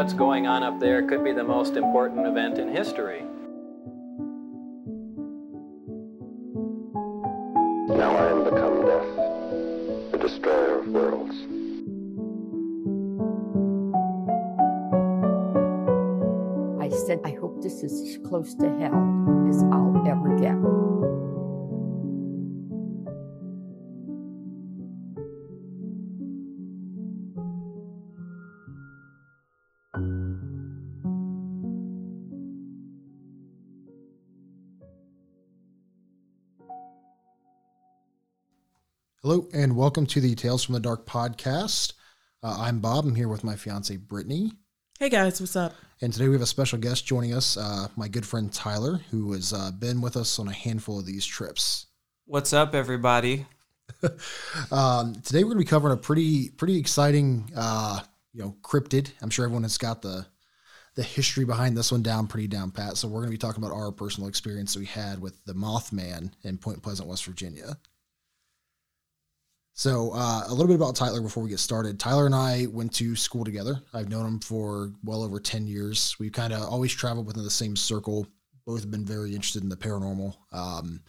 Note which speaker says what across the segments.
Speaker 1: What's going on up there could be the most important event in history.
Speaker 2: Now I am become death, the destroyer of worlds.
Speaker 3: I said, I hope this is as close to hell as I'll ever get.
Speaker 4: Hello, and welcome to the Tales from the Dark podcast. Uh, I'm Bob. I'm here with my fiance, Brittany.
Speaker 5: Hey guys, what's up?
Speaker 4: And today we have a special guest joining us, uh, my good friend Tyler, who has uh, been with us on a handful of these trips.
Speaker 6: What's up, everybody?
Speaker 4: um, today we're going to be covering a pretty pretty exciting, uh, you know, cryptid. I'm sure everyone has got the the history behind this one down pretty down pat. So we're going to be talking about our personal experience that we had with the Mothman in Point Pleasant, West Virginia. So, uh, a little bit about Tyler before we get started. Tyler and I went to school together. I've known him for well over 10 years. We've kind of always traveled within the same circle. Both have been very interested in the paranormal um,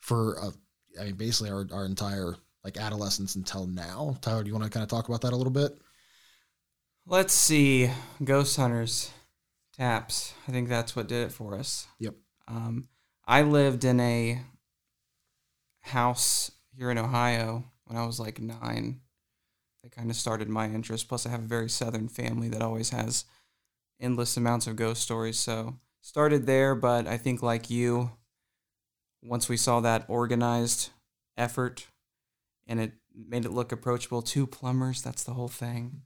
Speaker 4: for, uh, I mean, basically our, our entire like adolescence until now. Tyler, do you want to kind of talk about that a little bit?
Speaker 6: Let's see. Ghost Hunters, TAPS. I think that's what did it for us.
Speaker 4: Yep.
Speaker 6: Um, I lived in a house here in Ohio when I was like nine. That kind of started my interest. Plus, I have a very southern family that always has endless amounts of ghost stories. So, started there, but I think like you, once we saw that organized effort and it made it look approachable, two plumbers, that's the whole thing.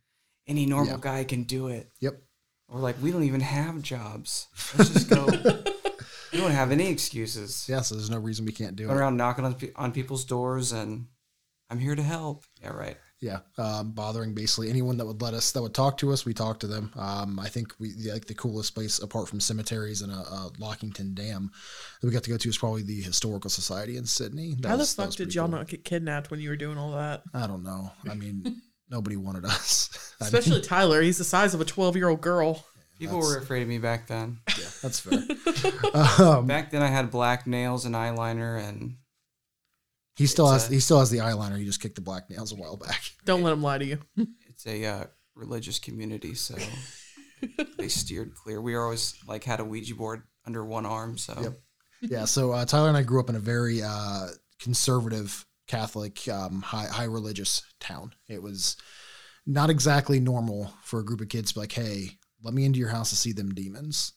Speaker 6: Any normal
Speaker 4: Yeah.
Speaker 6: guy can do it.
Speaker 4: Yep.
Speaker 6: Or like, we don't even have jobs. Let's just go. we don't have any excuses.
Speaker 4: Yeah, so there's no reason we can't do it.
Speaker 6: around knocking on, on people's doors and I'm here to help. Yeah, right.
Speaker 4: Yeah, um, bothering basically anyone that would let us, that would talk to us, we talk to them. Um, I think we like the coolest place apart from cemeteries and a, a Lockington Dam that we got to go to is probably the Historical Society in Sidney. That
Speaker 5: How the
Speaker 4: was- that
Speaker 5: fuck did y'all
Speaker 4: cool.
Speaker 5: not get kidnapped when you were doing all that?
Speaker 4: I don't know. I mean, nobody wanted us. I
Speaker 5: Especially
Speaker 4: mean,
Speaker 5: Tyler. He's the size of a 12 year old girl.
Speaker 6: People
Speaker 4: That's-
Speaker 6: were afraid of me back then.
Speaker 4: yeah, that's fair. um,
Speaker 6: Back then, I had black nails and eyeliner, and
Speaker 4: he still
Speaker 6: it's
Speaker 4: has
Speaker 6: a-
Speaker 4: he still has the eyeliner. He just kicked the black nails a while back.
Speaker 5: Don't let him lie to you.
Speaker 6: it's a uh, religious community, so they steered clear. We always like had a Ouija board under one arm, so
Speaker 4: Yep. yeah, so uh, Tyler and I grew up in a very uh, conservative Catholic, um, high high religious town. It was not exactly normal for a group of kids to be like, "Hey, let me into your house to see them demons."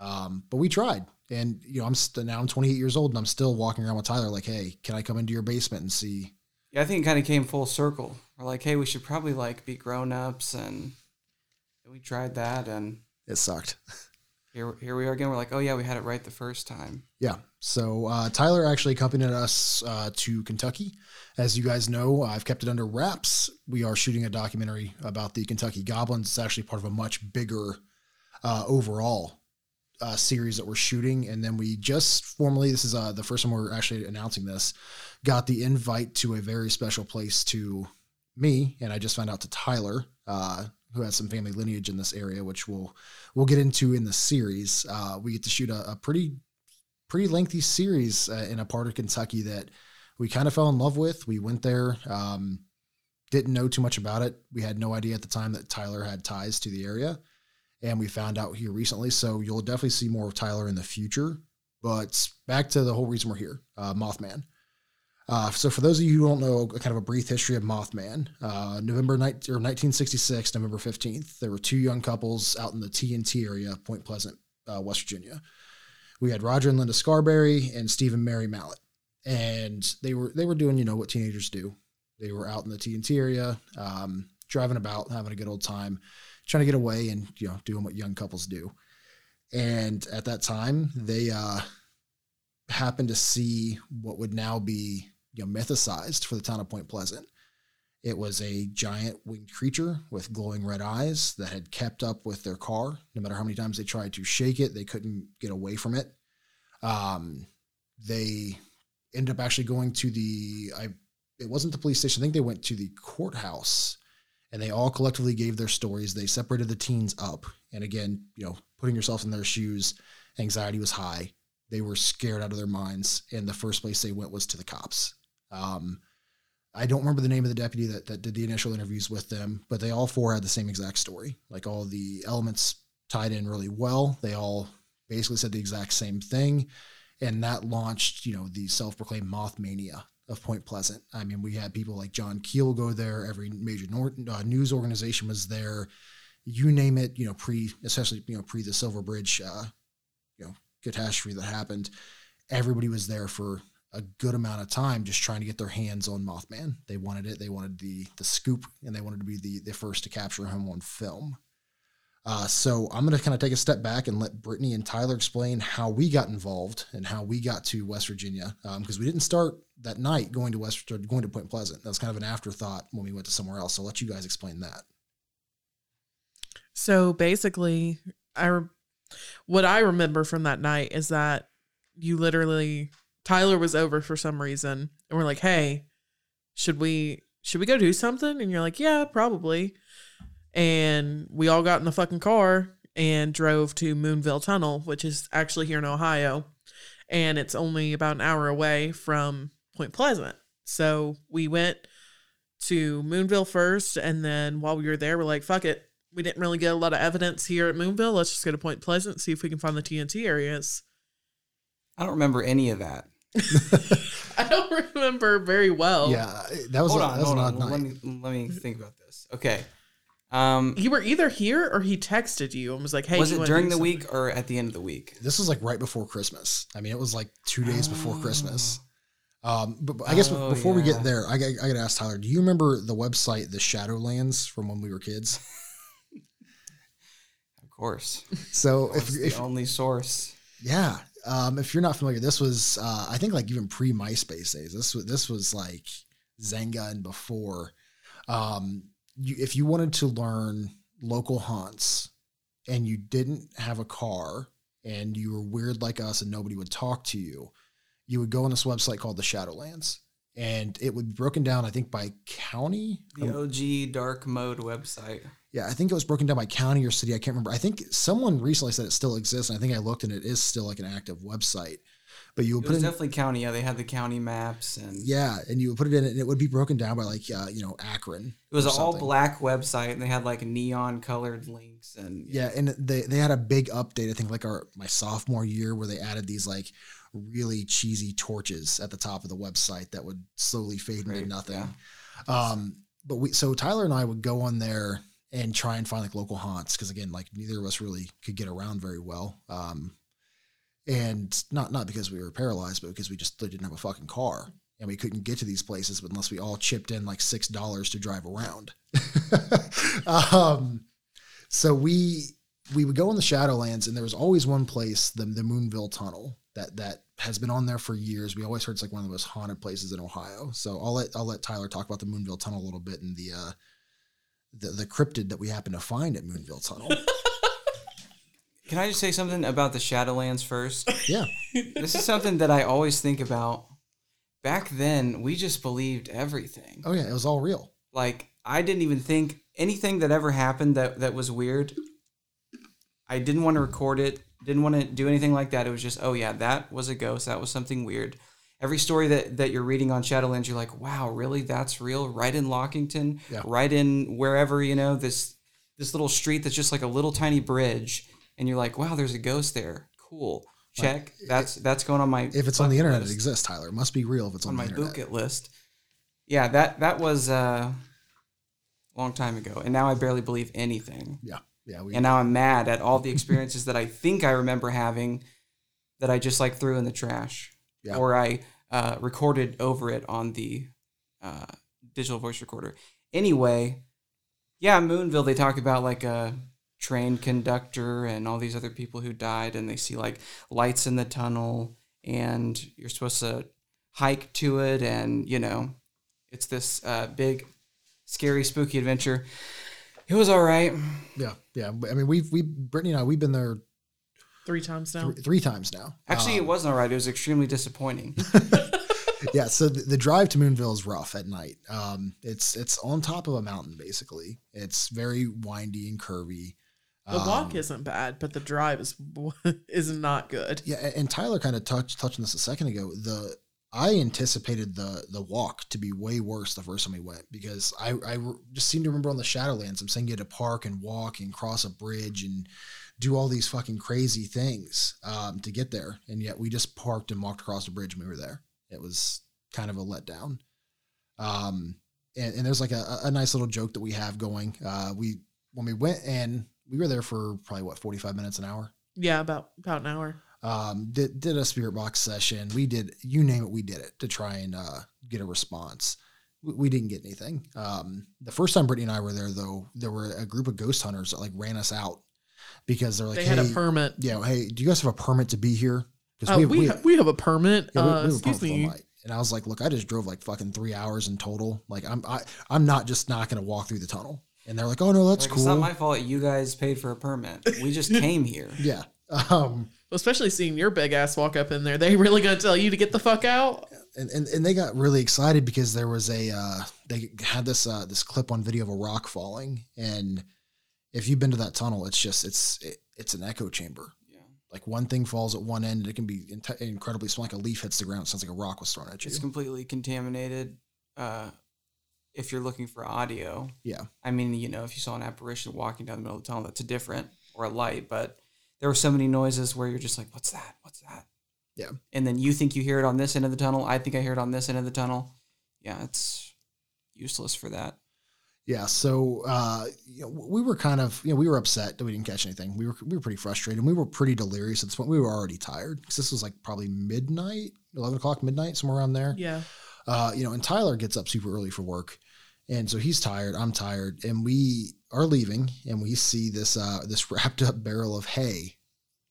Speaker 4: Um, but we tried, and you know, I'm st- now I'm 28 years old, and I'm still walking around with Tyler like, "Hey, can I come into your basement and see?"
Speaker 6: yeah. I think it kind of came full circle. We're like, hey, we should probably like be grown ups, and we tried that, and
Speaker 4: It sucked.
Speaker 6: here here we are again. We're like, oh yeah, we had it right the first time.
Speaker 4: Yeah. So uh, Tyler actually accompanied us uh, to Kentucky. As you guys know, I've kept it under wraps. We are shooting a documentary about the Kentucky Goblins. It's actually part of a much bigger uh, overall uh, series that we're shooting, and then we just formally this is uh, the first time we're actually announcing this. Got the invite to a very special place to me, and I just found out to Tyler, uh, who has some family lineage in this area, which we'll we'll get into in the series. Uh, we get to shoot a, a pretty pretty lengthy series uh, in a part of Kentucky that we kind of fell in love with. We went there, um, didn't know too much about it. We had no idea at the time that Tyler had ties to the area, and we found out here recently. So you'll definitely see more of Tyler in the future. But back to the whole reason we're here, uh, Mothman. Uh, so for those of you who don't know, kind of a brief history of Mothman, uh, November 19, or 1966, November 15th, there were two young couples out in the TNT area, Point Pleasant, uh, West Virginia. We had Roger and Linda Scarberry and Stephen Mary Mallette, and they were they were doing you know what teenagers do. They were out in the TNT area, um, driving about, having a good old time, trying to get away, and you know doing what young couples do. And at that time, they uh, happened to see what would now be you know, mythicized for the town of Point Pleasant. It was a giant winged creature with glowing red eyes that had kept up with their car. No matter how many times they tried to shake it, they couldn't get away from it. Um, they ended up actually going to the I it wasn't the police station. I think they went to the courthouse and they all collectively gave their stories. They separated the teens up. And again, you know, putting yourself in their shoes, anxiety was high. They were scared out of their minds. And the first place they went was to the cops. Um, I don't remember the name of the deputy that, that did the initial interviews with them, but they all four had the same exact story. Like all the elements tied in really well. They all basically said the exact same thing. And that launched, you know, the self proclaimed moth mania of Point Pleasant. I mean, we had people like John Keel go there. Every major nor- uh, news organization was there. You name it, you know, pre, especially, you know, pre the Silver Bridge, uh, you know, catastrophe that happened. Everybody was there for a good amount of time just trying to get their hands on Mothman. They wanted it. They wanted the the scoop, and they wanted to be the the first to capture him on film. Uh, so I'm going to kind of take a step back and let Brittany and Tyler explain how we got involved and how we got to West Virginia because um, we didn't start that night going to West going to Point Pleasant. That was kind of an afterthought when we went to somewhere else. So I'll let you guys explain that.
Speaker 5: So basically, I what I remember from that night is that you literally Tyler was over for some reason, and we're like, "Hey, should we should we go do something?" And you're like, "Yeah, probably." And we all got in the fucking car and drove to Moonville Tunnel, which is actually here in Ohio, and it's only about an hour away from Point Pleasant. So we went to Moonville first, and then while we were there, we're like, "Fuck it." We didn't really get a lot of evidence here at Moonville. Let's just go to Point Pleasant, see if we can find the TNT areas.
Speaker 6: I don't remember any of that.
Speaker 5: I don't remember very well.
Speaker 4: Yeah, that was
Speaker 6: hold
Speaker 4: a,
Speaker 6: on,
Speaker 4: that was
Speaker 6: hold
Speaker 4: an
Speaker 6: on.
Speaker 4: odd
Speaker 6: Let me let me think about this. Okay. Um,
Speaker 5: You were either here or he texted you and was like, "Hey,
Speaker 6: was
Speaker 5: you
Speaker 6: it during the
Speaker 5: something?"
Speaker 6: week or at the end of the week?
Speaker 4: This was like right before Christmas. I mean, it was like two days before Christmas. Um, but, but I guess
Speaker 6: Oh,
Speaker 4: before we get there, I, got- I got to ask Tyler. Do you remember the website, the Shadowlands, from when we were kids?
Speaker 6: Of course.
Speaker 4: So
Speaker 6: That
Speaker 4: if,
Speaker 6: was
Speaker 4: if
Speaker 6: the only source.
Speaker 4: yeah, um, if you're not familiar, this was uh, I think like even pre MySpace days. This was this was like Xanga and before. Um, you, if you wanted to learn local haunts and you didn't have a car and you were weird like us and nobody would talk to you, you would go on this website called the Shadowlands, and it would be broken down I think by county.
Speaker 6: The OG dark mode website.
Speaker 4: Yeah, I think it was broken down by county or city. I can't remember. I think someone recently said it still exists, and I think I looked and it is still like an active website. But you would
Speaker 6: It
Speaker 4: put
Speaker 6: was
Speaker 4: in,
Speaker 6: definitely county. Yeah, they had the county maps and
Speaker 4: yeah, and you would put it in, and it would be broken down by like uh, you know Akron.
Speaker 6: it was an all black website and they had like neon colored links and
Speaker 4: Yeah, and they they had a big update. I think like our my sophomore year where they added these like really cheesy torches at the top of the website that would slowly fade into
Speaker 6: Right,
Speaker 4: nothing. Um, but we so Tyler and I would go on there and try and find like local haunts because again, like neither of us really could get around very well. Um, and not not because we were paralyzed, but because we just didn't have a fucking car and we couldn't get to these places unless we all chipped in like six dollars to drive around. um, so we we would go in the Shadowlands, and there was always one place, the the Moonville Tunnel, that that has been on there for years. We always heard it's like one of the most haunted places in Ohio. So I'll let I'll let Tyler talk about the Moonville Tunnel a little bit and the uh, the the cryptid that we happen to find at Moonville Tunnel.
Speaker 6: Can I just say something about the Shadowlands first?
Speaker 4: Yeah.
Speaker 6: this is something that I always think about. Back then, we just believed everything.
Speaker 4: Oh yeah, it was all real.
Speaker 6: Like I didn't even think anything that ever happened that that was weird. I didn't want to record it. Didn't want to do anything like that. It was just, oh yeah, that was a ghost. That was something weird. Every story that that you're reading on Shadowlands, you're like, wow, really? That's real? Right in Lockington,
Speaker 4: Yeah.
Speaker 6: right in wherever you know this this little street that's just like a little tiny bridge, and you're like, wow, there's a ghost there. Cool. Check. that's that's going on my.
Speaker 4: If it's on the internet,
Speaker 6: list
Speaker 4: it exists, Tyler. It must be real if it's on,
Speaker 6: on my bucket list. Yeah, that that was uh, a long time ago, and now I barely believe anything.
Speaker 4: Yeah, yeah. We,
Speaker 6: And now I'm mad at all the experiences that I think I remember having that I just like threw in the trash,
Speaker 4: Yeah.
Speaker 6: or I uh, recorded over it on the uh, digital voice recorder. Anyway, yeah, Moonville. They talk about like a train conductor and all these other people who died, and they see like lights in the tunnel, and you're supposed to hike to it, and you know, it's this uh, big, scary, spooky adventure. It was all right.
Speaker 4: yeah, yeah. I mean, we've we Brittany and I we've been there
Speaker 5: Three times now.
Speaker 4: three, three times now.
Speaker 6: Actually,
Speaker 4: Um,
Speaker 6: it wasn't all right. It was extremely disappointing.
Speaker 4: yeah, so the, the drive to Moonville is rough at night. Um, it's it's on top of a mountain basically. It's very windy and curvy.
Speaker 5: The walk
Speaker 4: Um,
Speaker 5: isn't bad, but the drive is is not good.
Speaker 4: Yeah, and Tyler kind of touched touched on this a second ago. The I anticipated the the walk to be way worse the first time we went because I I just seem to remember on the Shadowlands I'm saying you had to park and walk and cross a bridge and do all these fucking crazy things um, to get there, and yet we just parked and walked across the bridge when we were there. It was kind of a letdown. Um, and, and there's like a, a nice little joke that we have going. Uh, we when we went and we were there for probably what 45 minutes an hour
Speaker 5: Yeah, about about an hour.
Speaker 4: Um, did, did a spirit box session. We did, you name it, we did it to try and uh, get a response. We, we didn't get anything. Um, the first time Brittany and I were there, though, there were a group of ghost hunters that like ran us out because they're like,
Speaker 5: They
Speaker 4: hey,
Speaker 5: had a permit.
Speaker 4: Yeah, hey, do you guys have a permit to be here?
Speaker 5: Uh, we ha- we have a permit.
Speaker 4: yeah, we- we
Speaker 5: uh,
Speaker 4: have a
Speaker 5: excuse
Speaker 4: permit
Speaker 5: me.
Speaker 4: And I was like, look, I just drove like fucking three hours in total. Like, I'm I, I'm not just not going to walk through the tunnel. And they're like, oh no, that's
Speaker 6: Like,
Speaker 4: cool.
Speaker 6: It's not my fault. You guys paid for a permit. We just came here.
Speaker 4: yeah. Um,
Speaker 5: Especially seeing your big ass walk up in there. They really gonna tell you to get the fuck out?
Speaker 4: and, and and they got really excited because there was a uh, they had this uh, this clip on video of a rock falling, and if you've been to that tunnel, it's just it's it, it's an echo chamber.
Speaker 6: Yeah.
Speaker 4: Like one thing falls at one end, and it can be int- incredibly small. Like a leaf hits the ground, it sounds like a rock was thrown at you.
Speaker 6: It's completely contaminated. Uh, if you're looking for audio,
Speaker 4: Yeah.
Speaker 6: I mean, you know, if you saw an apparition walking down the middle of the tunnel, that's a different or a light. But there were so many noises where you're just like, "What's that? What's that?"
Speaker 4: Yeah.
Speaker 6: And then you think you hear it on this end of the tunnel. I think I hear it on this end of the tunnel. Yeah, it's useless for that.
Speaker 4: Yeah, so uh, you know, we were kind of, you know, we were upset that we didn't catch anything. We were we were pretty frustrated. and We were pretty delirious at this point. We were already tired because this was like probably midnight, eleven o'clock, midnight, somewhere around there.
Speaker 5: Yeah.
Speaker 4: Uh, you know, and Tyler gets up super early for work, and so he's tired. I'm tired, and we are leaving, and we see this uh, this wrapped up barrel of hay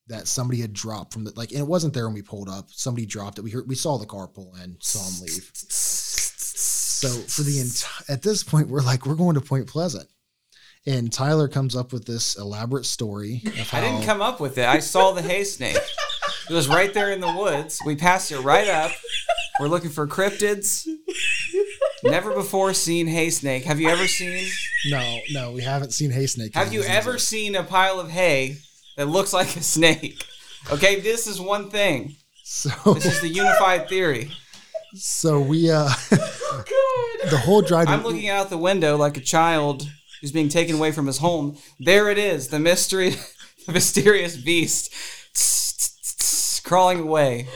Speaker 4: that somebody had dropped from the like, and it wasn't there when we pulled up. Somebody dropped it. We heard, we saw the car pull in, saw him leave. So for the entire at this point, we're like, we're going to Point Pleasant, and Tyler comes up with this elaborate story. Of
Speaker 6: I didn't come up with it. I saw the hay snake. It was right there in the woods. We passed it right up. We're looking for cryptids. Never before seen hay snake. Have you ever seen?
Speaker 4: No, no, we haven't seen hay snake.
Speaker 6: Have you ever seen a pile of hay that looks like a snake? Okay, this is one thing.
Speaker 4: So
Speaker 6: This is the unified theory.
Speaker 4: So we uh the whole drive.
Speaker 6: I'm looking out the window like a child who's being taken away from his home. There it is, the mystery, the mysterious beast, crawling away.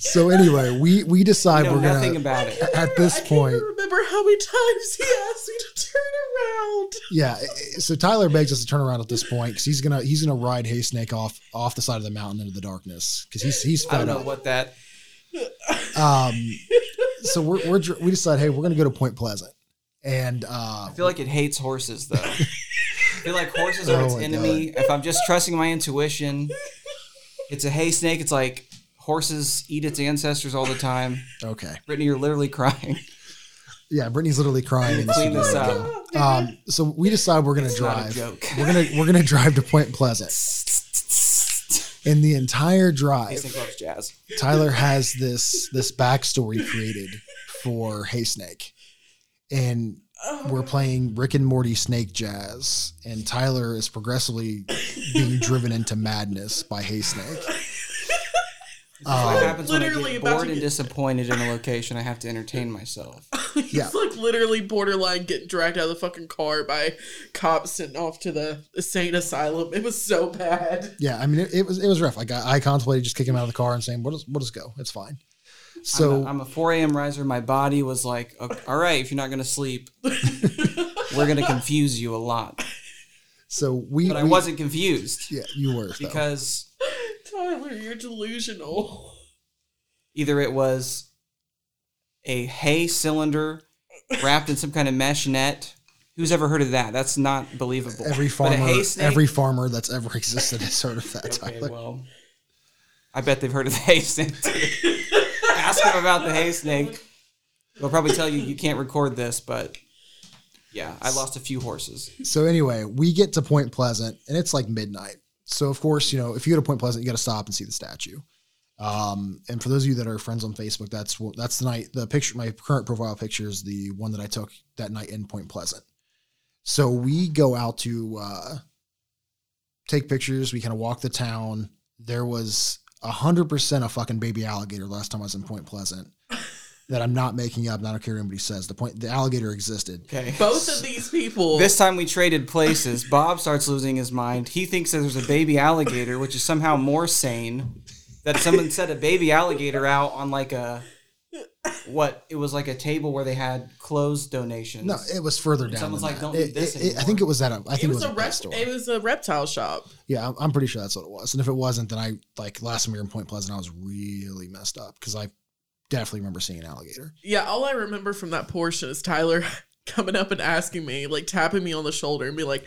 Speaker 4: So anyway, we we decide
Speaker 6: We know
Speaker 4: we're gonna
Speaker 6: nothing about it.
Speaker 4: at this point.
Speaker 5: Remember how many times he asked me to turn around?
Speaker 4: Yeah, so Tyler begs us to turn around at this point because he's gonna he's gonna ride Hay Snake off off the side of the mountain into the darkness because he's he's
Speaker 6: I don't
Speaker 4: fed
Speaker 6: know what that.
Speaker 4: Um, so we're, we're we decide, hey, we're gonna go to Point Pleasant, and uh,
Speaker 6: I feel like it hates horses though. I feel like horses are
Speaker 4: Oh
Speaker 6: its
Speaker 4: my
Speaker 6: enemy. If I'm just trusting my intuition, it's a hay snake. It's like horses eat its ancestors all the time.
Speaker 4: okay,
Speaker 6: Brittany, you're literally crying.
Speaker 4: yeah, Brittany's literally crying. In the
Speaker 6: Clean this up.
Speaker 4: Um, so we decide we're gonna
Speaker 6: It's not a
Speaker 4: drive.
Speaker 6: joke.
Speaker 4: We're gonna we're gonna drive to Point Pleasant, And the entire drive,
Speaker 6: Snake loves jazz.
Speaker 4: Tyler has this this backstory created for Hay Snake, and we're playing Rick and Morty Snake Jazz, and Tyler is progressively being driven into madness by Hay Snake.
Speaker 6: This is what
Speaker 4: Um,
Speaker 6: happens when I get
Speaker 5: about
Speaker 6: bored
Speaker 5: to
Speaker 6: and
Speaker 5: get-
Speaker 6: disappointed in a location. I have to entertain myself.
Speaker 5: He's
Speaker 4: Yeah.
Speaker 5: like literally borderline getting dragged out of the fucking car by cops sent off to the insane asylum. It was so bad.
Speaker 4: Yeah, I mean it, it was it was rough. Like I, I contemplated just kicking him out of the car and saying, "What is what us go? It's fine." So
Speaker 6: I'm a, I'm a 4 a.m. riser. My body was like, "Ok- all right, if you're not going to sleep, we're going to confuse you a lot.
Speaker 4: so we
Speaker 6: But I
Speaker 4: we-
Speaker 6: wasn't confused
Speaker 4: Yeah, you were though.
Speaker 6: because
Speaker 5: Tyler, you're delusional.
Speaker 6: either it was a hay cylinder wrapped in some kind of mesh net. Who's ever heard of that? That's not believable.
Speaker 4: every farmer
Speaker 6: hay snake?
Speaker 4: every farmer that's ever existed has heard of that.
Speaker 6: Okay,
Speaker 4: Tyler.
Speaker 6: well, I bet they've heard of the hay snake. too. Ask them about the hay snake. They'll probably tell you you can't record this, but yeah, I lost a few horses.
Speaker 4: So anyway, we get to Point Pleasant and it's like midnight. So of course, you know, if you go to Point Pleasant, you got to stop and see the statue. Um, and for those of you that are friends on Facebook, that's what that's the night. The picture, my current profile picture is the one that I took that night in Point Pleasant. So we go out to uh, take pictures. We kind of walk the town. There was a hundred percent a fucking baby alligator last time I was in Point Pleasant. That I'm not making up. and I don't care what anybody says. The point, the alligator existed.
Speaker 6: Okay.
Speaker 5: Both of these people.
Speaker 6: This time we traded places. Bob starts losing his mind. He thinks that there's a baby alligator, which is somehow more sane. That someone set a baby alligator out on like a what? It was like a table where they had clothes donations.
Speaker 4: No, it was further down.
Speaker 6: Someone's like,
Speaker 4: that.
Speaker 6: "Don't
Speaker 4: It-
Speaker 6: this
Speaker 4: it- it- I think it was at a. I think
Speaker 5: it was a
Speaker 4: pet
Speaker 5: rep-
Speaker 4: store.
Speaker 5: it was a reptile shop.
Speaker 4: Yeah, I'm, I'm pretty sure that's what it was. And if it wasn't, then I like last time we were in Point Pleasant, I was really messed up because I definitely remember seeing an alligator.
Speaker 5: Yeah, all I remember from that portion is Tyler coming up and asking me, like tapping me on the shoulder and be like,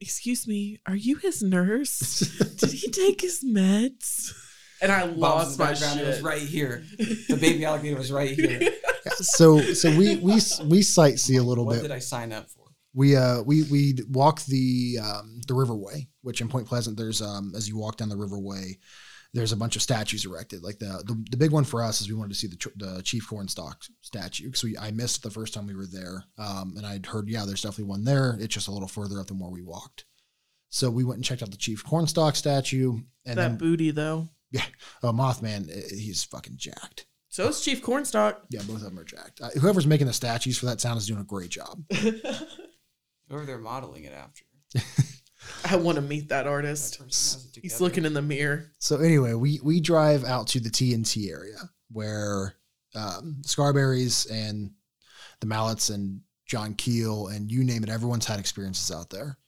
Speaker 5: "Excuse me, are you his nurse? Did he take his meds?" And I
Speaker 6: Bob's in
Speaker 5: lost my
Speaker 6: background.
Speaker 5: shit.
Speaker 6: It was right here. The baby alligator was right here.
Speaker 4: Yeah, so so we we we sightsee a little
Speaker 6: What
Speaker 4: bit.
Speaker 6: What did I sign up for?
Speaker 4: We uh we we walk the um the riverway, which in Point Pleasant there's um as you walk down the riverway, there's a bunch of statues erected. Like the the, the big one for us is we wanted to see the tr- the Chief Cornstalk statue because we I missed it the first time we were there. Um and I'd heard yeah there's definitely one there. It's just a little further up the more we walked. So we went and checked out the Chief Cornstalk statue and
Speaker 5: that
Speaker 4: then
Speaker 5: booty though.
Speaker 4: yeah, uh, Mothman eh, he's fucking jacked.
Speaker 5: So is Chief Cornstalk.
Speaker 4: Yeah, both of them are jacked. Uh, whoever's making the statues for that town is doing a great job.
Speaker 6: Whoever they're modeling it after.
Speaker 5: I want to meet that artist.
Speaker 6: That person has it
Speaker 5: He's looking in the mirror.
Speaker 4: So anyway, we we drive out to the TNT area where um, Scarberries and the Mallettes and John Keel and you name it, everyone's had experiences out there.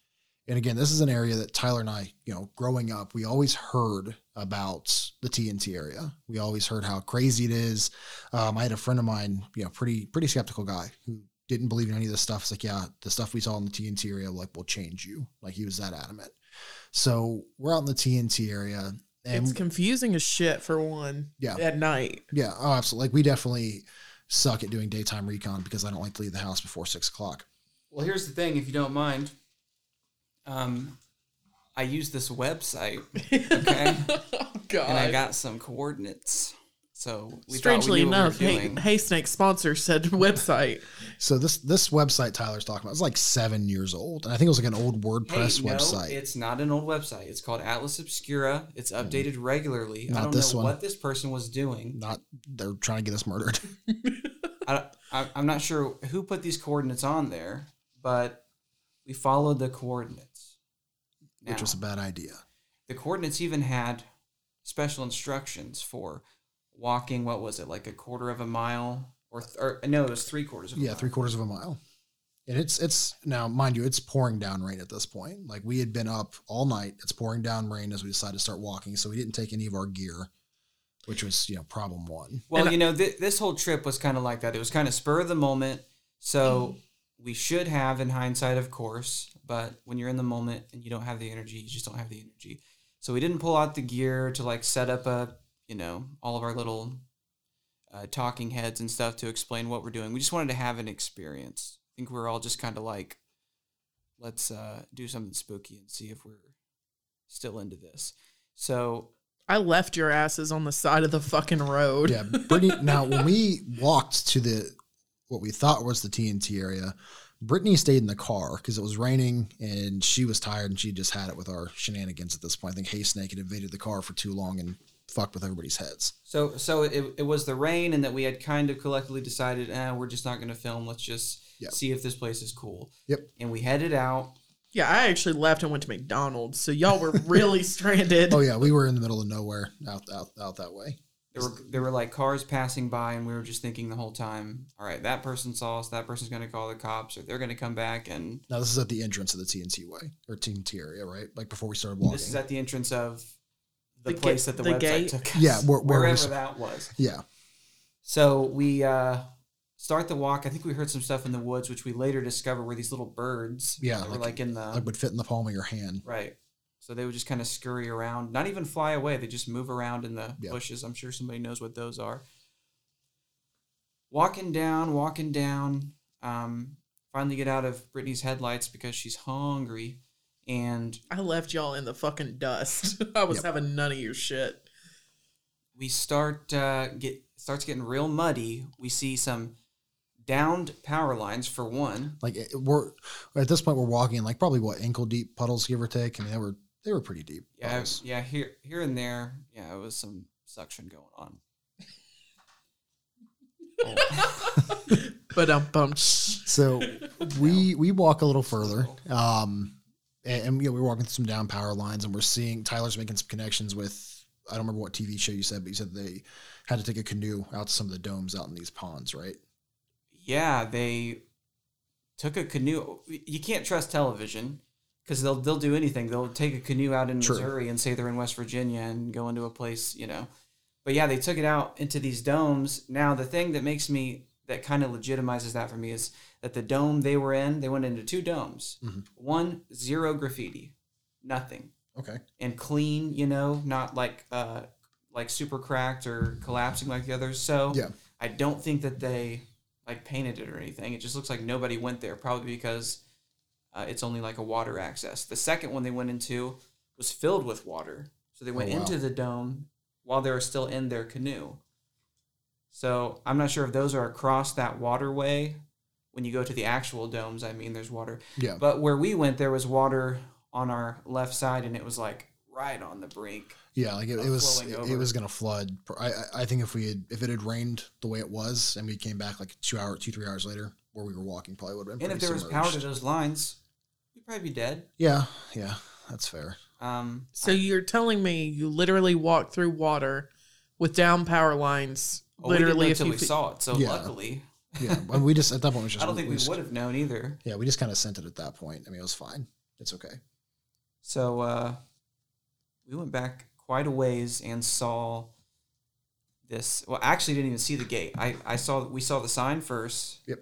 Speaker 4: And again, this is an area that Tyler and I, you know, growing up, we always heard about the TNT area. We always heard how crazy it is. Um, I had a friend of mine, you know, pretty pretty skeptical guy who didn't believe in any of this stuff. It's like, yeah, the stuff we saw in the TNT area, like, will change you. Like he was that adamant. So we're out in the TNT area, and
Speaker 5: it's confusing as shit for one.
Speaker 4: Yeah.
Speaker 5: At night.
Speaker 4: yeah, oh, absolutely. Like we definitely suck at doing daytime recon because I don't like to leave the house before six o'clock.
Speaker 6: Well, here's the thing, if you don't mind. Um, I use this website, okay,
Speaker 5: Oh God.
Speaker 6: and I got some coordinates. So we
Speaker 5: Strangely
Speaker 6: we
Speaker 5: enough,
Speaker 6: what we
Speaker 5: hey, hey Snake sponsor said website.
Speaker 4: So this this website Tyler's talking about is like seven years old, and I think it was like an old WordPress
Speaker 6: Hey, no,
Speaker 4: website.
Speaker 6: it's not an old website. It's called Atlas Obscura. It's hmm. updated regularly.
Speaker 4: Not
Speaker 6: I don't
Speaker 4: this
Speaker 6: know
Speaker 4: one.
Speaker 6: what this person was doing.
Speaker 4: Not they're trying to get us murdered.
Speaker 6: I, I, I'm not sure who put these coordinates on there, but we followed the coordinates.
Speaker 4: which was a bad idea.
Speaker 6: the coordinates even had special instructions for walking. What was it, like a quarter of a mile, or, th- or no, it was three quarters of a
Speaker 4: Yeah,
Speaker 6: mile.
Speaker 4: three quarters of a mile. And it's it's now, mind you, it's pouring down rain at this point. Like we had been up all night. It's pouring down rain as we decided to start walking. So we didn't take any of our gear, which was you know problem one.
Speaker 6: Well, you know, th- this whole trip was kind of like that. It was kind of spur of the moment. So we should have, in hindsight, of course, but when you're in the moment and you don't have the energy, you just don't have the energy. So we didn't pull out the gear to like set up a, you know, all of our little uh, talking heads and stuff to explain what we're doing. We just wanted to have an experience. I think we are all just kind of like, let's uh, do something spooky and see if we're still into this. So
Speaker 5: I left your asses on the side of the fucking road.
Speaker 4: Yeah, Brittany. now, when we walked to the what we thought was the TNT area, Brittany stayed in the car because it was raining and she was tired and she just had it with our shenanigans at this point. I think Hay Snake had invaded the car for too long and fucked with everybody's heads.
Speaker 6: So so it, it was the rain and that we had kind of collectively decided, eh, we're just not going to film. Let's just
Speaker 4: Yep.
Speaker 6: see if this place is cool.
Speaker 4: Yep.
Speaker 6: And we headed out.
Speaker 5: Yeah, I actually left and went to McDonald's, so y'all were really stranded.
Speaker 4: Oh yeah, we were in the middle of nowhere out out out that way.
Speaker 6: There were there were like cars passing by, and we were just thinking the whole time, all right, that person saw us. That person's going to call the cops, or they're going to come back. And
Speaker 4: Now this is at the entrance of the TNT way or TNT area, right? Like before we started walking.
Speaker 6: this is at the entrance of the,
Speaker 5: The
Speaker 6: place
Speaker 5: ga-
Speaker 6: that the,
Speaker 5: the
Speaker 6: website
Speaker 5: gate?
Speaker 6: took us.
Speaker 4: Yeah, where- where
Speaker 6: wherever
Speaker 4: s-
Speaker 6: that was.
Speaker 4: yeah.
Speaker 6: So we uh, start the walk. I think we heard some stuff in the woods, which we later discover were these little birds.
Speaker 4: Yeah,
Speaker 6: that were
Speaker 4: like-
Speaker 6: like in the
Speaker 4: Like would fit in the palm of your hand.
Speaker 6: Right. So they would just kind of scurry around, not even fly away. They just move around in the
Speaker 4: Yeah.
Speaker 6: bushes. I'm sure somebody knows what those are. Walking down, walking down. Um, finally get out of Brittany's headlights because she's hungry, and
Speaker 5: I left y'all in the fucking dust. I was
Speaker 4: Yep.
Speaker 5: having none of your shit.
Speaker 6: we start uh, get starts getting real muddy. We see some downed power lines for one.
Speaker 4: Like it- we're at this point we're walking in like probably what ankle deep puddles give or take. I mean they were they were pretty deep.
Speaker 6: Yeah,
Speaker 4: puddles.
Speaker 6: yeah. Here, here and there. Yeah, it was some suction going on.
Speaker 5: But um bum.
Speaker 4: So we we walk a little further. Um and, and you know, we're walking through some down power lines and we're seeing Tyler's making some connections with I don't remember what TV show you said, but you said they had to take a canoe out to some of the domes out in these ponds, right?
Speaker 6: Yeah, they took a canoe. You can't trust television because they'll they'll do anything. They'll take a canoe out in
Speaker 4: True.
Speaker 6: Missouri and say they're in West Virginia and go into a place, you know. But yeah, they took it out into these domes. Now the thing that makes me that kind of legitimizes that for me is that the dome they were in, they went into two domes.
Speaker 4: Mhm.
Speaker 6: One zero graffiti, nothing,
Speaker 4: Okay.
Speaker 6: and clean. You know, not like uh like super cracked or collapsing like the others. So
Speaker 4: Yeah.
Speaker 6: I don't think that they like painted it or anything. It just looks like nobody went there, probably because uh, it's only like a water access. The second one they went into was filled with water, so they went
Speaker 4: Oh, wow.
Speaker 6: into the dome while they were still in their canoe. So I'm not sure if those are across that waterway. When you go to the actual domes, I mean, there's water.
Speaker 4: Yeah.
Speaker 6: But where we went, there was water on our left side, and it was like right on the brink.
Speaker 4: Yeah, like it, it was it, it was gonna flood. I I- I think if we had if it had rained the way it was and we came back like two hour two three hours later where we were walking probably would have been.
Speaker 6: And if
Speaker 4: pretty
Speaker 6: there was power to those lines, we'd probably be dead.
Speaker 4: Yeah, yeah, that's fair.
Speaker 6: Um,
Speaker 5: So you're telling me you literally walked through water with down power lines
Speaker 6: well, we
Speaker 5: literally a
Speaker 6: until we saw it. So
Speaker 4: Yeah.
Speaker 6: luckily,
Speaker 4: Yeah, well, we just at that point was just.
Speaker 6: I don't think we
Speaker 4: just-
Speaker 6: would have known either.
Speaker 4: Yeah, we just kind of sent it at that point. I mean, it was fine. It's okay.
Speaker 6: So uh, we went back quite a ways and saw this. Well, actually, didn't even see the gate. I, I saw we saw the sign first.
Speaker 4: Yep.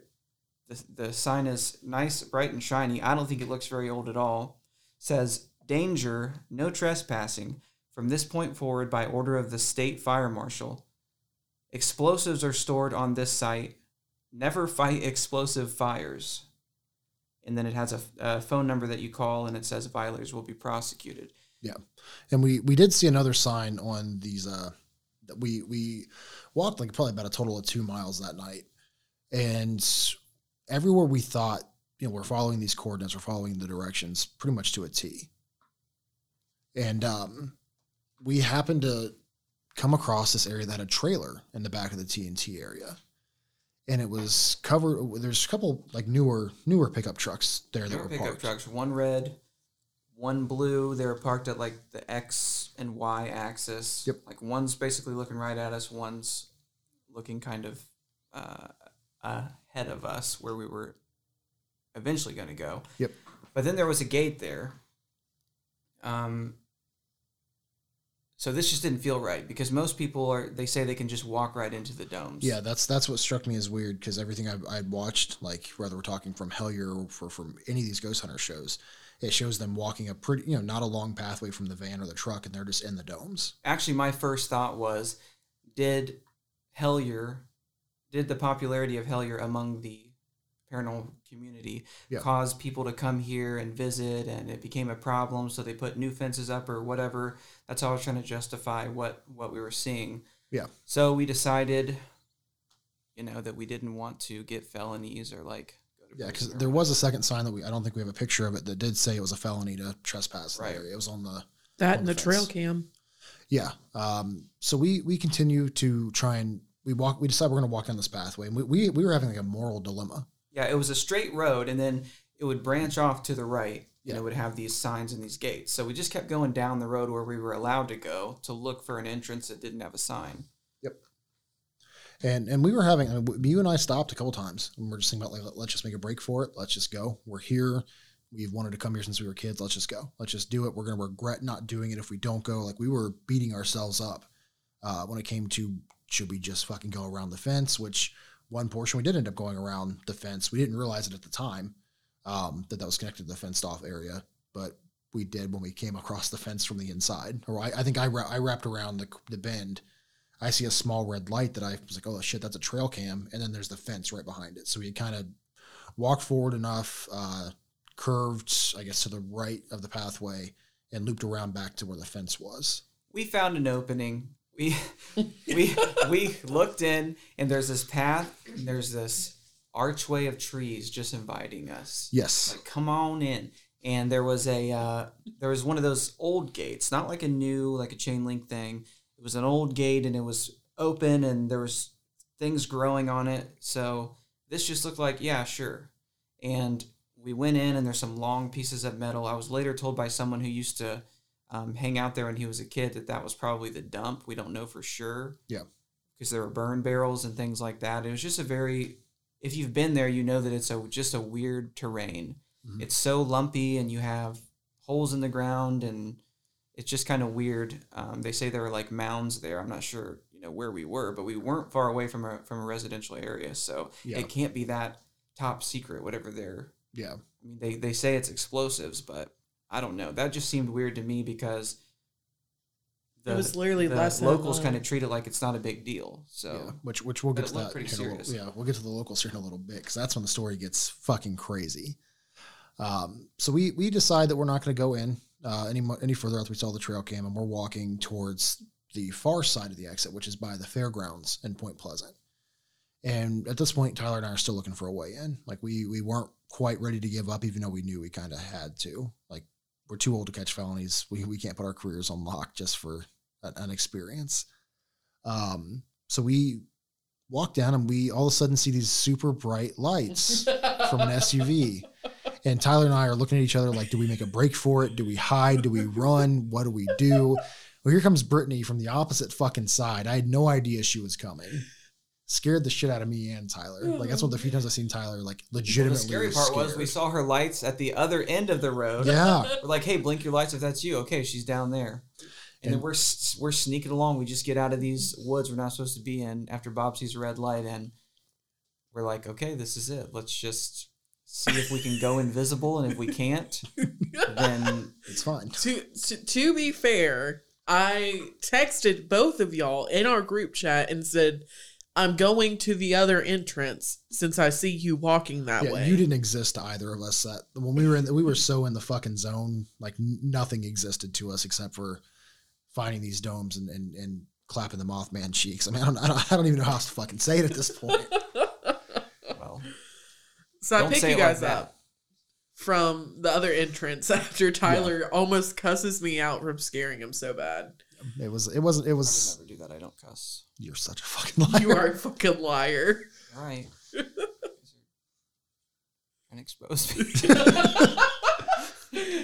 Speaker 6: The, the sign is nice, bright, and shiny. I don't think it looks very old at all. says danger, no trespassing from this point forward by order of the state fire marshal. Explosives are stored on this site. Never fight explosive fires. And then it has a, a phone number that you call, and it says violators will be prosecuted.
Speaker 4: Yeah, and we we did see another sign on these. Uh, we we walked like probably about a total of two miles that night, and everywhere we thought you know we're following these coordinates, we're following the directions pretty much to a T. And um, we happened to come across this area that had a trailer in the back of the TNT area. And it was covered. There's a couple like newer newer pickup trucks there that
Speaker 6: There were
Speaker 4: were
Speaker 6: pickup
Speaker 4: parked.
Speaker 6: trucks, one red, one blue. They were parked at like the X and Y axis.
Speaker 4: Yep.
Speaker 6: Like one's basically looking right at us, one's looking kind of uh, ahead of us where we were eventually going to go.
Speaker 4: Yep.
Speaker 6: But then there was a gate there. Um, so this just didn't feel right because most people are they say they can just walk right into the domes.
Speaker 4: Yeah, that's that's what struck me as weird because everything I've, I'd watched, like whether we're talking from Hellier or for, from any of these ghost hunter shows, it shows them walking a pretty, you know, not a long pathway from the van or the truck, and they're just in the domes.
Speaker 6: actually my first thought was did hellier did the popularity of hellier among the paranormal community
Speaker 4: Yeah.
Speaker 6: caused people to come here and visit, and it became a problem. So they put new fences up or whatever. That's how I was trying to justify what what we were seeing.
Speaker 4: Yeah.
Speaker 6: So we decided, you know, that we didn't want to get felonies or like go to
Speaker 4: Yeah, because there was a second sign that we I don't think we have a picture of it that did say it was a felony to trespass
Speaker 6: Right.
Speaker 4: the. It was on the
Speaker 5: That
Speaker 4: on
Speaker 5: and the
Speaker 4: fence.
Speaker 5: trail cam.
Speaker 4: Yeah. Um, so we we continue to try and we walk. We decide we're going to walk down this pathway, and we, we we were having like a moral dilemma.
Speaker 6: Yeah, it was a straight road, and then it would branch off to the right, and it would have these signs and these gates. So we just kept going down the road where we were allowed to go to look for an entrance that didn't have a sign. Yep.
Speaker 4: And and we were having. I mean, you and I stopped a couple times, and we're just thinking about like let's just make a break for it. Let's just go. We're here. We've wanted to come here since we were kids. Let's just go. Let's just do it. We're going to regret not doing it if we don't go. Like we were beating ourselves up uh, when it came to should we just fucking go around the fence? Which one portion we did end up going around the fence. We didn't realize it at the time um, that that was connected to the fenced off area, but we did when we came across the fence from the inside. Or I, I think I, wra- I wrapped around the, the bend. I see a small red light that I was like, oh shit, that's a trail cam. And then there's the fence right behind it. So we kind of walked forward enough, uh, curved, I guess, to the right of the pathway and looped around back to where the fence was.
Speaker 6: We found an opening. We we we looked in, and there's this path. And there's this archway of trees just inviting us.
Speaker 4: Yes.
Speaker 6: like come on in. And there was a uh, there was one of those old gates, not like a new like a chain link thing. It was an old gate, and it was open, and there was things growing on it. So this just looked like yeah, sure. And we went in, and there's some long pieces of metal. I was later told by someone who used to um, hang out there when he was a kid that that was probably the dump. We don't know for sure
Speaker 4: Yeah.
Speaker 6: because there were burn barrels and things like that. It was just a very, if you've been there, you know that it's a just a weird terrain. It's so lumpy, and you have holes in the ground, and it's just kind of weird. Um, they say there are like mounds there. I'm not sure, you know, where we were, but we weren't far away from a from a residential area, so
Speaker 4: Yeah.
Speaker 6: it can't be that top secret. Whatever they're,
Speaker 4: Yeah.
Speaker 6: I mean, they they say it's explosives, but I don't know. That just seemed weird to me because.
Speaker 5: It was literally
Speaker 6: the
Speaker 5: less
Speaker 6: locals kind of treat it like it's not a big deal. So
Speaker 4: Yeah, which which we'll get to that.
Speaker 6: pretty
Speaker 4: here in a little-
Speaker 6: serious.
Speaker 4: yeah, we'll get to the locals here in a little bit because that's when the story gets fucking crazy. Um, so we we decide that we're not going to go in uh, any any further after we saw the trail cam, and we're walking towards the far side of the exit, which is by the fairgrounds in Point Pleasant. And at this point, Tyler and I are still looking for a way in. Like we we weren't quite ready to give up, even though we knew we kind of had to. Like we're too old to catch felonies. We we can't put our careers on lock just for an, an experience. Um, so we walk down and we all of a sudden see these super bright lights from an SUV. And Tyler and I are looking at each other like, do we make a break for it? Do we hide? Do we run? What do we do? Well, here comes Brittany from the opposite fucking side. I had no idea she was coming. Scared the shit out of me and Tyler. Like that's one of the few times I've seen Tyler like
Speaker 6: Well,
Speaker 4: legitimately.
Speaker 6: the scary part was we saw her lights at the other end of the road.
Speaker 4: Yeah.
Speaker 6: we're like, "Hey, blink your lights if that's you." Okay, she's down there, and, then we're we're sneaking along. We just get out of these woods we're not supposed to be in after Bob sees a red light, and we're like, "Okay, this is it. Let's just see if we can go invisible, and if we can't, then
Speaker 4: it's fine."
Speaker 5: To, to to be fair, I texted both of y'all in our group chat and said, "I'm going to the other entrance since I see you walking that
Speaker 4: yeah,
Speaker 5: way."
Speaker 4: you didn't exist to either of us. That when we were in, we were so in the fucking zone, like nothing existed to us except for finding these domes and and, and clapping the Mothman cheeks. I mean, I don't, I don't, I don't even know how else to fucking say it at this point.
Speaker 6: well,
Speaker 5: So I pick you
Speaker 6: it like
Speaker 5: guys up from the other entrance after Tyler almost cusses me out from scaring him so bad.
Speaker 4: It was, it wasn't, it
Speaker 6: I would
Speaker 4: was.
Speaker 6: never do that. I don't cuss.
Speaker 4: You're such a fucking liar.
Speaker 5: You are a fucking liar.
Speaker 6: All right, and expose me.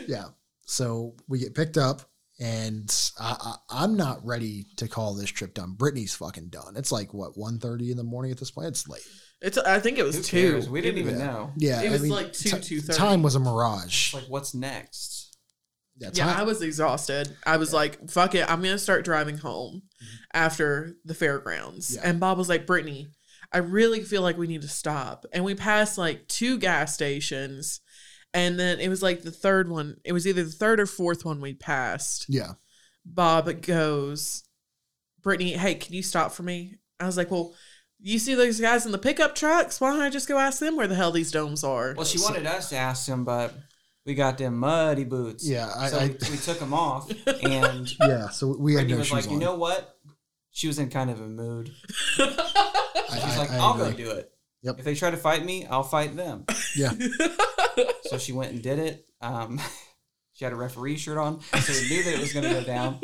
Speaker 4: yeah. So we get picked up, and I, I, I'm not ready to call this trip done. Brittany's fucking done. It's like what 1.30 in the morning at this point. It's late.
Speaker 5: It's. I think it was
Speaker 6: Who
Speaker 5: two.
Speaker 6: cares? We didn't even
Speaker 4: Yeah.
Speaker 6: know.
Speaker 4: Yeah,
Speaker 5: It
Speaker 4: I
Speaker 5: was
Speaker 4: mean,
Speaker 5: like two,
Speaker 4: ti-
Speaker 5: 2:30.
Speaker 4: Time was a mirage.
Speaker 6: Like, what's next?
Speaker 4: Yeah,
Speaker 5: Yeah,
Speaker 4: time-
Speaker 5: I was exhausted. I was like, fuck it. I'm going to start driving home after the fairgrounds.
Speaker 4: Mm-hmm. Yeah.
Speaker 5: And Bob was like, Brittany, I really feel like we need to stop. And we passed like two gas stations. And then it was like the third one. It was either the third or fourth one we passed.
Speaker 4: yeah.
Speaker 5: Bob goes, Brittany, hey, can you stop for me? I was like, well, You see those guys in the pickup trucks? Why don't I just go ask them where the hell these domes are?
Speaker 6: Well, she wanted us to ask him, but we got them muddy boots.
Speaker 4: Yeah, I-
Speaker 6: so
Speaker 4: I-
Speaker 6: we, we took them off, and
Speaker 4: Yeah, so we had
Speaker 6: Brittany
Speaker 4: no
Speaker 6: was
Speaker 4: shoes
Speaker 6: like,
Speaker 4: on.
Speaker 6: you know what? She was in kind of a mood. She's
Speaker 4: I-
Speaker 6: like,
Speaker 4: I
Speaker 6: I'll go do it.
Speaker 4: Yep.
Speaker 6: If they try to fight me, I'll fight them.
Speaker 4: Yeah.
Speaker 6: so she went and did it. Um, she had a referee shirt on, so we knew that it was going to go down.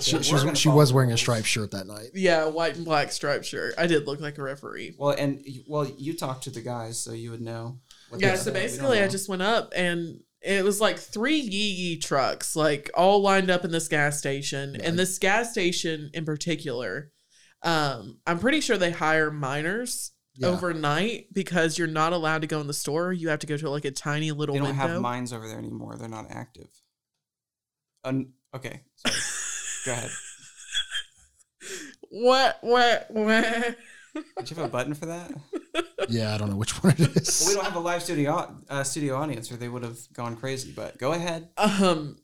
Speaker 4: She, she, was, she was wearing a striped shirt that night.
Speaker 5: Yeah, white and black striped shirt. I did look like a referee.
Speaker 6: Well, and well, you talked to the guys, so you would know.
Speaker 5: Yeah, so basically, I just went up and it was like three Yee Yee trucks, like all lined up in this gas station. And this gas station in particular, um, I'm pretty sure they hire minors
Speaker 4: Yeah.
Speaker 5: overnight because you're not allowed to go in the store. You have to go to like a tiny little
Speaker 6: They don't
Speaker 5: window.
Speaker 6: have mines over there anymore. They're not active. Un- okay, sorry. Go ahead.
Speaker 5: What? What? What?
Speaker 6: Did you have a button for that?
Speaker 4: Yeah, I don't know which one it is.
Speaker 6: Well, we don't have a live studio uh, studio audience, or they would have gone crazy. But go ahead.
Speaker 5: Um.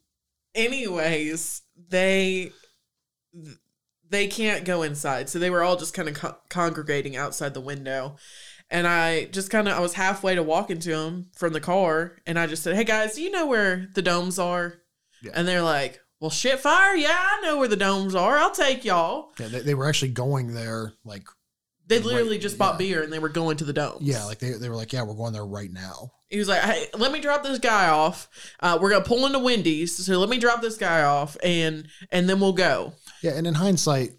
Speaker 5: Anyways, they they can't go inside, so they were all just kind of co- congregating outside the window. And I just kind of I was halfway to walking to them from the car, and I just said, "Hey guys, do you know where the domes are?"
Speaker 4: Yeah.
Speaker 5: And they're like, "Well, shit, fire! Yeah, I know where the domes are. I'll take y'all."
Speaker 4: Yeah, they, they were actually going there, like,
Speaker 5: They literally just bought beer and they were going to the domes.
Speaker 4: yeah, like they, they were like, yeah, we're going there right now.
Speaker 5: He was like, "Hey, let me drop this guy off. Uh, we're gonna pull into Wendy's, so let me drop this guy off, and and then we'll go."
Speaker 4: Yeah, and in hindsight,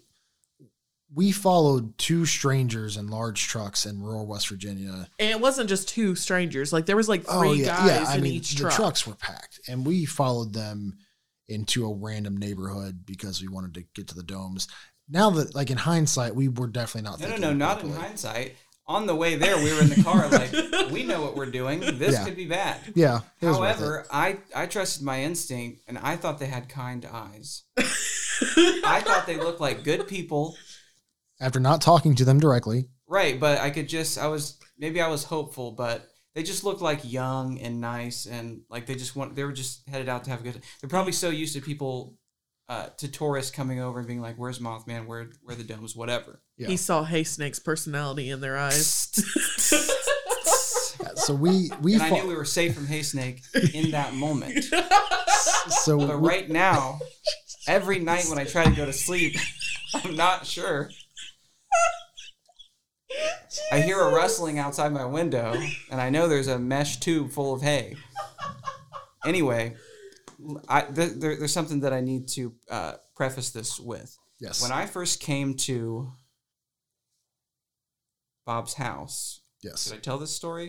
Speaker 4: we followed two strangers in large trucks in rural West Virginia.
Speaker 5: And it wasn't just two strangers; like there was like three
Speaker 4: oh yeah,
Speaker 5: guys
Speaker 4: yeah. I
Speaker 5: in
Speaker 4: mean,
Speaker 5: each
Speaker 4: the trucks were packed, and we followed them into a random neighborhood because we wanted to get to the domes. Now that, like in hindsight, we were definitely not.
Speaker 6: No, no,
Speaker 4: thinking
Speaker 6: no, not in hindsight. On the way there, we were in the car like, we know what we're doing. This
Speaker 4: Yeah.
Speaker 6: could be bad.
Speaker 4: Yeah, it was worth
Speaker 6: However, I I trusted my instinct, and I thought they had kind eyes. I thought they looked like good people,
Speaker 4: After not talking to them directly,
Speaker 6: right? But I could just I was maybe I was hopeful, but they just looked like young and nice, and like they just want they were just headed out to have a good. They're probably so used to people. Uh, to tourists coming over and being like, "Where's Mothman? Where, where are the domes? Whatever."
Speaker 5: He saw Hay Snake's personality in their eyes.
Speaker 4: so we we
Speaker 6: and I
Speaker 4: fo-
Speaker 6: knew we were safe from Hay Snake in that moment.
Speaker 4: so
Speaker 6: But
Speaker 4: we-
Speaker 6: right now, every night when I try to go to sleep, I'm not sure. I hear a rustling outside my window, and I know there's a mesh tube full of hay. Anyway, I, th- there, there's something that I need to uh, preface this with.
Speaker 4: Yes.
Speaker 6: When I first came to Bob's house,
Speaker 4: Yes.
Speaker 6: Did I tell this story?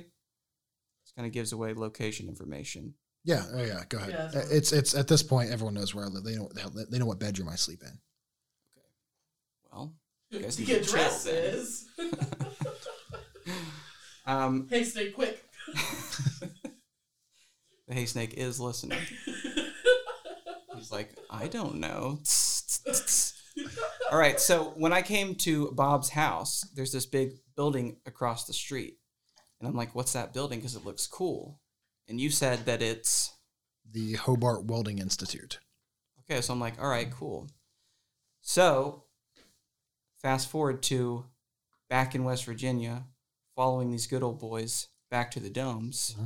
Speaker 6: This kind of gives away location information.
Speaker 4: yeah, oh yeah, go ahead.
Speaker 5: Yeah,
Speaker 4: Uh, it's it's at this point, everyone knows where I live. They know they know what bedroom I sleep in. Okay.
Speaker 6: Well, you guys
Speaker 5: The
Speaker 6: need to chill
Speaker 5: address is.
Speaker 6: Um,
Speaker 5: Hey Snake, quick!
Speaker 6: the hay snake is listening. He's like, I don't know. All right, so when I came to Bob's house, there's this big building across the street. And I'm like, what's that building? Because it looks cool. And you said that it's.
Speaker 4: The Hobart Welding Institute.
Speaker 6: Okay, so I'm like, all right, cool. So, fast forward to back in West Virginia, following these good old boys back to the domes. Mm-hmm.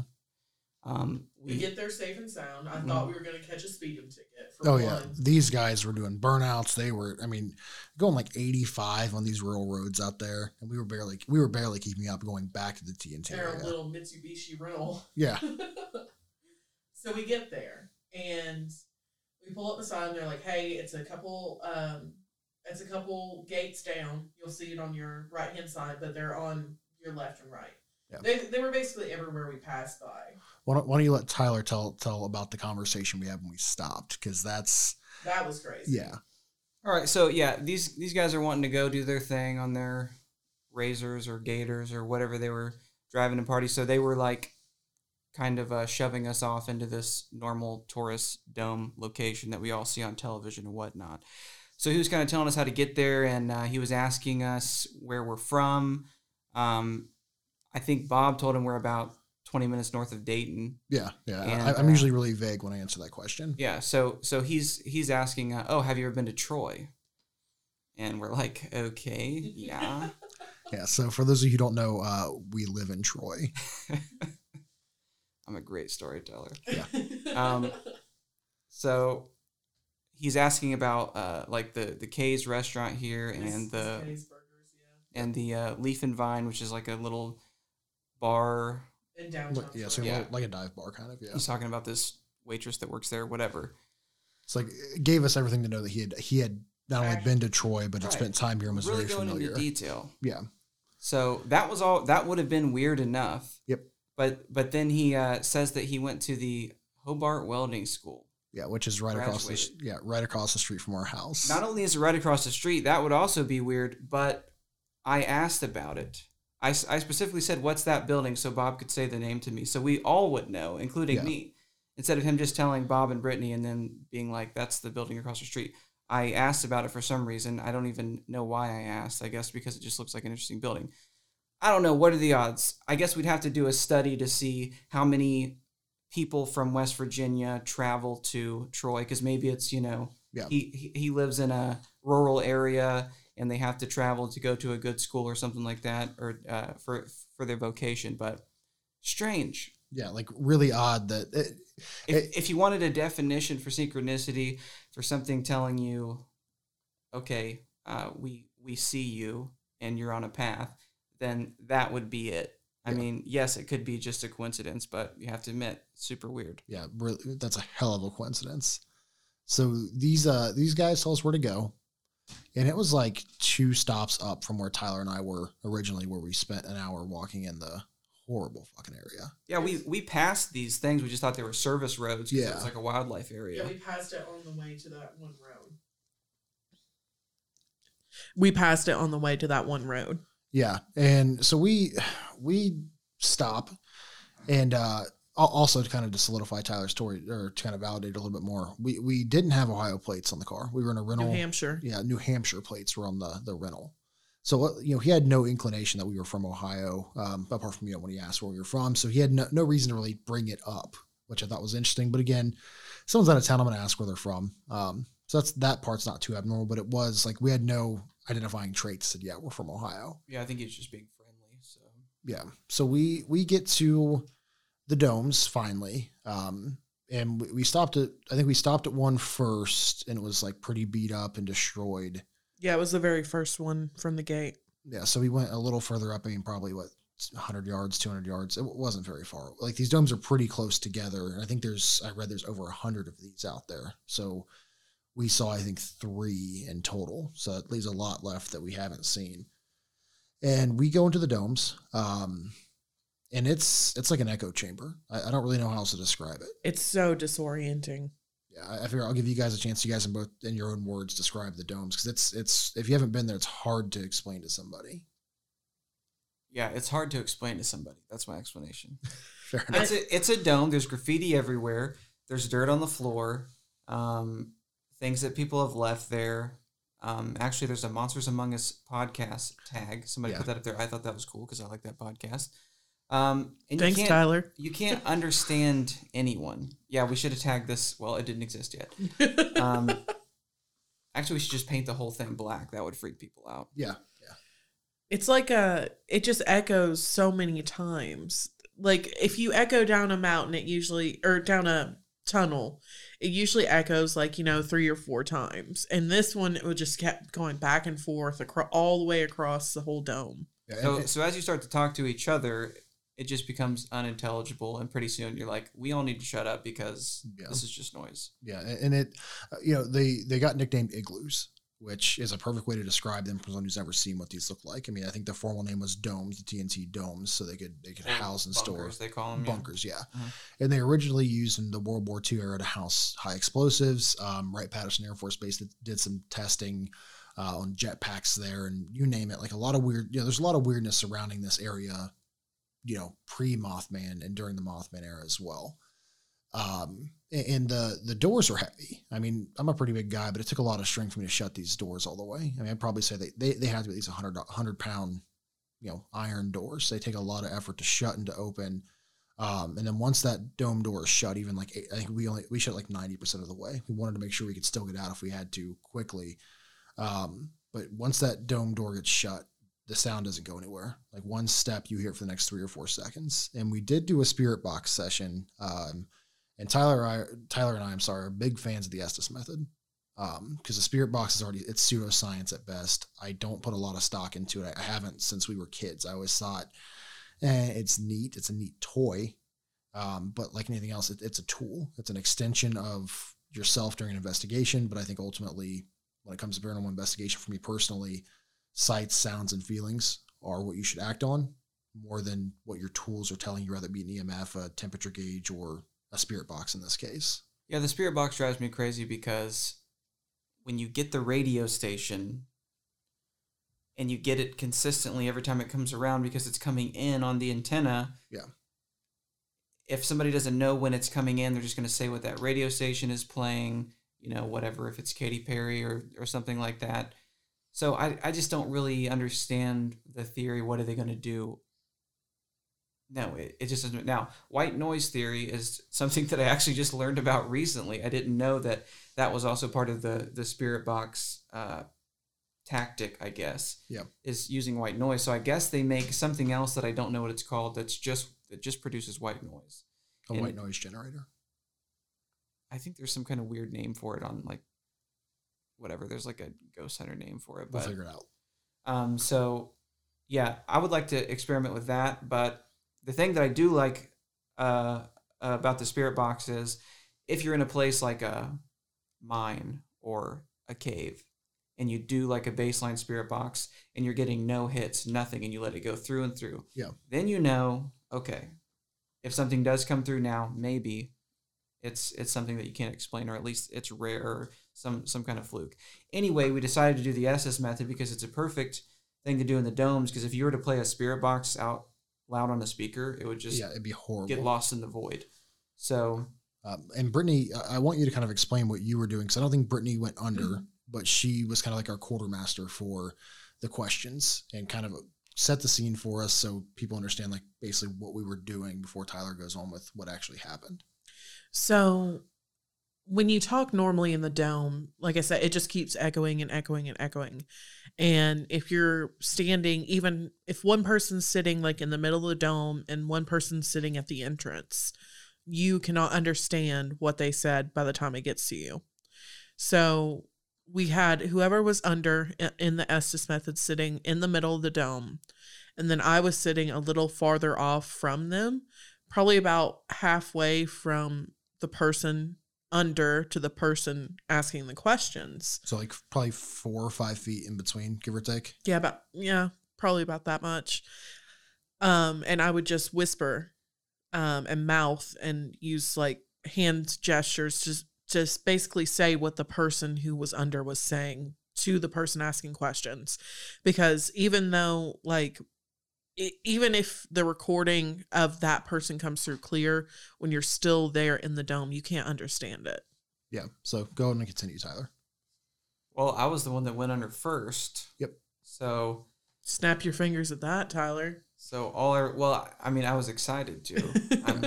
Speaker 6: Um,
Speaker 5: We get there safe and sound. I thought we were gonna catch a speeding ticket. For
Speaker 4: Oh
Speaker 5: one.
Speaker 4: yeah, these guys were doing burnouts. They were, I mean, going like 85 on these rural roads out there, and we were barely we were barely keeping up going back to the TNT
Speaker 5: a
Speaker 4: area.
Speaker 5: little Mitsubishi rental.
Speaker 4: Yeah.
Speaker 5: so we get there and we pull up beside them. They're like, "Hey, it's a couple. Um, it's a couple gates down. You'll see it on your right hand side, but they're on your left and right.
Speaker 4: Yeah.
Speaker 5: They they were basically everywhere we passed by.
Speaker 4: Why don't, why don't you let Tyler tell tell about the conversation we had when we stopped? Because that's
Speaker 5: That was crazy.
Speaker 4: yeah,
Speaker 6: All right, so yeah, these these guys are wanting to go do their thing on their razors or gators or whatever they were driving to party. So they were like kind of uh, shoving us off into this normal tourist dome location that we all see on television and whatnot. So he was kind of telling us how to get there, and uh, he was asking us where we're from. Um, I think Bob told him we're about twenty minutes north of Dayton.
Speaker 4: yeah, yeah.
Speaker 6: And,
Speaker 4: I, I'm
Speaker 6: uh,
Speaker 4: usually really vague when I answer that question.
Speaker 6: Yeah, so so he's he's asking, uh, "Oh, have you ever been to Troy?" And we're like, "Okay, yeah."
Speaker 4: Yeah. So for those of you who don't know, uh, we live in Troy.
Speaker 6: I'm a great storyteller.
Speaker 4: Yeah.
Speaker 6: Um, so he's asking about uh, like the the K's restaurant here and the and the uh, Leaf and Vine, which is like a little bar.
Speaker 5: In downtown.
Speaker 4: yeah. So
Speaker 6: Yeah.
Speaker 4: like a dive bar kind of. Yeah.
Speaker 6: He's talking about this waitress that works there, whatever.
Speaker 4: It's like it gave us everything to know that he had he had not only been to Troy but had
Speaker 6: Right.
Speaker 4: spent time here and was
Speaker 6: really
Speaker 4: very
Speaker 6: going
Speaker 4: familiar.
Speaker 6: into detail.
Speaker 4: Yeah.
Speaker 6: So that was all. That would have been weird enough.
Speaker 4: Yep.
Speaker 6: But but then he uh, says that he went to the Hobart Welding School.
Speaker 4: Yeah, which is right across the yeah right across the street from our house.
Speaker 6: Not only is it right across the street, that would also be weird. But I asked about it. I, I specifically said, "What's that building?" So Bob could say the name to me, so we all would know, including
Speaker 4: Yeah.
Speaker 6: me. Instead of him just telling Bob and Brittany and then being like, "That's the building across the street." I asked about it for some reason. I don't even know why I asked. I guess because it just looks like an interesting building. I don't know. What are the odds? I guess we'd have to do a study to see how many people from West Virginia travel to Troy because maybe it's you know
Speaker 4: Yeah.
Speaker 6: he- he lives in a rural area and they have to travel to go to a good school or something like that or uh, for for their vocation. But strange.
Speaker 4: yeah, like really odd that it,
Speaker 6: If, if you wanted a definition for synchronicity for something telling you, okay, uh, we we see you and you're on a path, then that would be it. I
Speaker 4: Yeah.
Speaker 6: mean, yes, it could be just a coincidence, but you have to admit, super weird.
Speaker 4: yeah, really, that's a hell of a coincidence. So these uh these guys tell us where to go, and it was like two stops up from where Tyler and I were originally, where we spent an hour walking in the horrible fucking area.
Speaker 6: Yeah, we we passed these things. We just thought they were service roads.
Speaker 4: Yeah.
Speaker 6: it was like a wildlife area.
Speaker 5: Yeah, we passed it on the way to that one road. We passed it on the way to that one road.
Speaker 4: Yeah, and so we we stop, and uh al- also to kind of to solidify Tyler's story or to kind of validate a little bit more, we we didn't have Ohio plates on the car. We were in a rental.
Speaker 5: New Hampshire.
Speaker 4: Yeah, New Hampshire plates were on the the rental. So uh, you know he had no inclination that we were from Ohio, um, apart from you know when he asked where we were from. So he had no, no reason to really bring it up, which I thought was interesting. But again, someone's out of town, I'm going to ask where they're from. Um, so that's that part's not too abnormal. But it was like we had no identifying traits. Said yeah, we're from Ohio.
Speaker 6: Yeah, I think he's just being friendly. So
Speaker 4: Yeah. So we we get to the domes finally, um, and we, we stopped at I think we stopped at one first, and it was like pretty beat up and destroyed.
Speaker 5: Yeah, it was the very first one from the gate.
Speaker 4: Yeah. So we went a little further up. I mean, probably what 100 yards, 200 yards. It wasn't very far. Like these domes are pretty close together, and I think there's I read there's over a hundred of these out there. So we saw I think three in total. So it leaves a lot left that we haven't seen. And we go into the domes, um, and it's it's like an echo chamber. I, I don't really know how else to describe it.
Speaker 5: It's so disorienting.
Speaker 4: Yeah, I I figure I'll give you guys a chance. You guys can both, in your own words, describe the domes because it's it's if you haven't been there, it's hard to explain to somebody.
Speaker 6: yeah, it's hard to explain to somebody. That's my explanation.
Speaker 4: Fair enough.
Speaker 6: It's a it's a dome. There's graffiti everywhere. There's dirt on the floor. Um, things that people have left there. Um, actually, there's a Monsters Among Us podcast tag. Somebody
Speaker 4: Yeah.
Speaker 6: put that up there. I thought that was cool because I like that podcast. Um, and
Speaker 5: Thanks,
Speaker 6: you can't,
Speaker 5: Tyler.
Speaker 6: You can't understand anyone. Yeah, we should have tagged this. Well, it didn't exist yet. Um, actually, we should just paint the whole thing black. That would freak people out.
Speaker 4: Yeah, yeah.
Speaker 5: It's like a it just echoes so many times. Like if you echo down a mountain, it usually or down a tunnel, it usually echoes like, you know, three or four times. And this one it would just kept going back and forth across all the way across the whole dome.
Speaker 6: So, so as you start to talk to each other, it just becomes unintelligible, and pretty soon you're like, "We all need to shut up because
Speaker 4: Yeah.
Speaker 6: this is just noise."
Speaker 4: Yeah, and it, uh, you know, they they got nicknamed igloos, which is a perfect way to describe them for someone who's never seen what these look like. I mean, I think the formal name was domes, the TNT domes, so they could they could house and store
Speaker 6: bunkers, they call 'em, yeah.
Speaker 4: bunkers, yeah.
Speaker 6: Mhm.
Speaker 4: And they originally used in the World War II era to house high explosives. Um, Wright Patterson Air Force Base that did some testing uh, on jetpacks there, and you name it. Like a lot of weird, you know, there's a lot of weirdness surrounding this area. You know, pre Mothman and during the Mothman era as well. Um and the the doors are heavy. I mean i'm a pretty big guy but it took a lot of strength for me to shut these doors all the way. I mean i'd probably say they they, they have to be at least 100 100 pound you know iron doors. They take a lot of effort to shut and to open. Um and then once that dome door is shut even like i think we only we shut like 90% of the way. We wanted to make sure we could still get out if we had to quickly. Um but once that dome door gets shut the sound doesn't go anywhere. Like one step, you hear for the next three or four seconds. And we did do a spirit box session. Um, and Tyler, I, Tyler and I, I'm sorry, are big fans of the Estes method. Um, because the spirit box is already it's pseudoscience at best. I don't put a lot of stock into it. I haven't since we were kids. I always thought, eh, it's neat. It's a neat toy. Um, but like anything else, it, it's a tool. It's an extension of yourself during an investigation. But I think ultimately, when it comes to paranormal investigation, for me personally, sights, sounds, and feelings are what you should act on more than what your tools are telling you, whether it be an EMF, a temperature gauge, or a spirit box in this case.
Speaker 6: Yeah, the spirit box drives me crazy because when you get the radio station and you get it consistently every time it comes around because it's coming in on the antenna.
Speaker 4: Yeah.
Speaker 6: If somebody doesn't know when it's coming in, they're just going to say what that radio station is playing, you know, whatever, if it's Katy Perry or, or something like that. So I, I just don't really understand the theory. What are they going to do? No, it, it just doesn't. Now, white noise theory is something that I actually just learned about recently. I didn't know that that was also part of the the spirit box uh, tactic. I guess.
Speaker 4: Yeah.
Speaker 6: Is using white noise. So I guess they make something else that I don't know what it's called. That's just that just produces white noise.
Speaker 4: A
Speaker 6: And
Speaker 4: white noise generator.
Speaker 6: I think there's some kind of weird name for it on like whatever. There's like a ghost hunter name for it.
Speaker 4: We'll
Speaker 6: But
Speaker 4: figure it out.
Speaker 6: um, so yeah, I would like to experiment with that. But the thing that I do like uh, about the spirit box is if you're in a place like a mine or a cave and you do like a baseline spirit box and you're getting no hits, nothing, and you let it go through and through,
Speaker 4: Yeah.
Speaker 6: then you know, okay, if something does come through now, maybe it's it's something that you can't explain, or at least it's rare, some some kind of fluke. Anyway, we decided to do the Estes method because it's a perfect thing to do in the domes. Because if you were to play a spirit box out loud on a speaker, it would just
Speaker 4: yeah, it'd be horrible.
Speaker 6: get lost in the void. So
Speaker 4: Um, and Brittany, I- I want you to kind of explain what you were doing because I don't think Brittany went under, but she was kind of like our quartermaster for the questions and kind of set the scene for us so people understand like basically what we were doing before Tyler goes on with what actually happened.
Speaker 5: So when you talk normally in the dome, like I said, it just keeps echoing and echoing and echoing. And if you're standing, even if one person's sitting like in the middle of the dome and one person's sitting at the entrance, you cannot understand what they said by the time it gets to you. So we had whoever was under in the Estes method sitting in the middle of the dome. And then I was sitting a little farther off from them, probably about halfway from the person under to the person asking the questions.
Speaker 4: So like probably four or five feet in between, give or take.
Speaker 5: Yeah, about yeah, probably about that much. Um, and I would just whisper, um, and mouth and use like hand gestures to just basically say what the person who was under was saying to the person asking questions, because even though like even if the recording of that person comes through clear, when you're still there in the dome, you can't understand it.
Speaker 4: Yeah. So go ahead and continue, Tyler.
Speaker 6: well, I was the one that went under first.
Speaker 4: Yep.
Speaker 6: So
Speaker 5: Snap your fingers at that, Tyler.
Speaker 6: So all I well, I mean, I was excited to. I'm,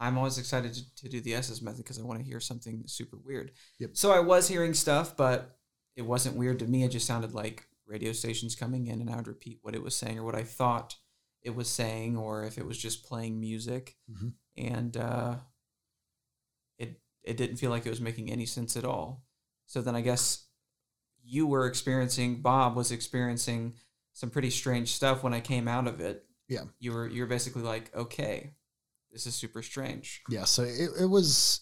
Speaker 6: I'm always excited to, to do the Estes method because I want to hear something super weird.
Speaker 4: Yep.
Speaker 6: So I was hearing stuff, but it wasn't weird to me. It just sounded like radio stations coming in, and I would repeat what it was saying or what I thought it was saying, or if it was just playing music,
Speaker 4: Mhm.
Speaker 6: and uh, it it didn't feel like it was making any sense at all. So then I guess you were experiencing, Bob was experiencing some pretty strange stuff when I came out of it.
Speaker 4: Yeah.
Speaker 6: You were you're basically like, okay, this is super strange.
Speaker 4: Yeah, so it, it was.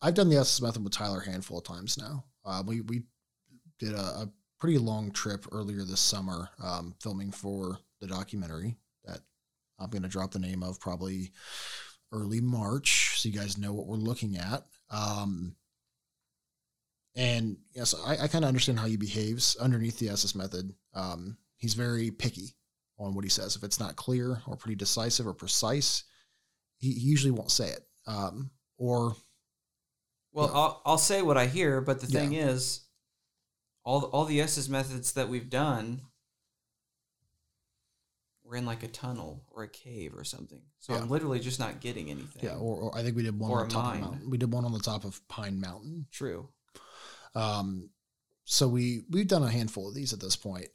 Speaker 4: I've done the Estes method with Tyler a handful of times now. Uh, we we did a, a pretty long trip earlier this summer, um, filming for the documentary that I'm going to drop the name of probably early March, so you guys know what we're looking at. Um, and yes, I, I kind of understand how he behaves underneath the Estes method. Um, he's very picky on what he says. If it's not clear or pretty decisive or precise, he, he usually won't say it. Um, or
Speaker 6: Well, I'll I'll say what I hear, but the
Speaker 4: Yeah.
Speaker 6: thing is, all all the Estes methods that we've done, we're in like a tunnel or a cave or something. So
Speaker 4: Yeah.
Speaker 6: I'm literally just not getting anything.
Speaker 4: yeah, or, or I think we did one
Speaker 6: Or
Speaker 4: on the top of
Speaker 6: mine.
Speaker 4: the mountain. We did one on the top of Pine Mountain.
Speaker 6: True.
Speaker 4: Um, so we we've done a handful of these at this point,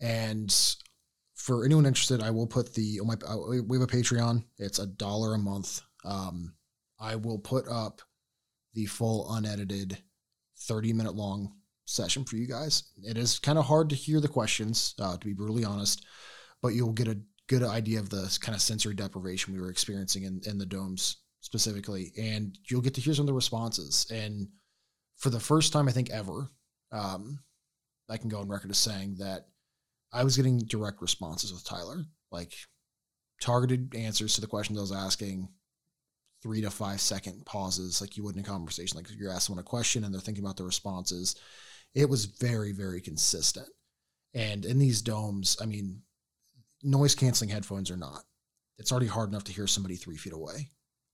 Speaker 4: and for anyone interested, I will put the on my uh, we have a Patreon. It's a dollar a month. Um, I will put up the full unedited, thirty minute long session for you guys. It is kind of hard to hear the questions, uh, to be brutally honest, but you'll get a good idea of the kind of sensory deprivation we were experiencing in, in the domes specifically, and you'll get to hear some of the responses. And for the first time, I think ever, um, I can go on record as saying that I was getting direct responses with Tyler, like targeted answers to the questions I was asking, three to five second pauses, like you would in a conversation. Like you're asking someone a question and they're thinking about the responses. It was very, very consistent. And in these domes, I mean, noise canceling headphones are not. It's already hard enough to hear somebody three feet away.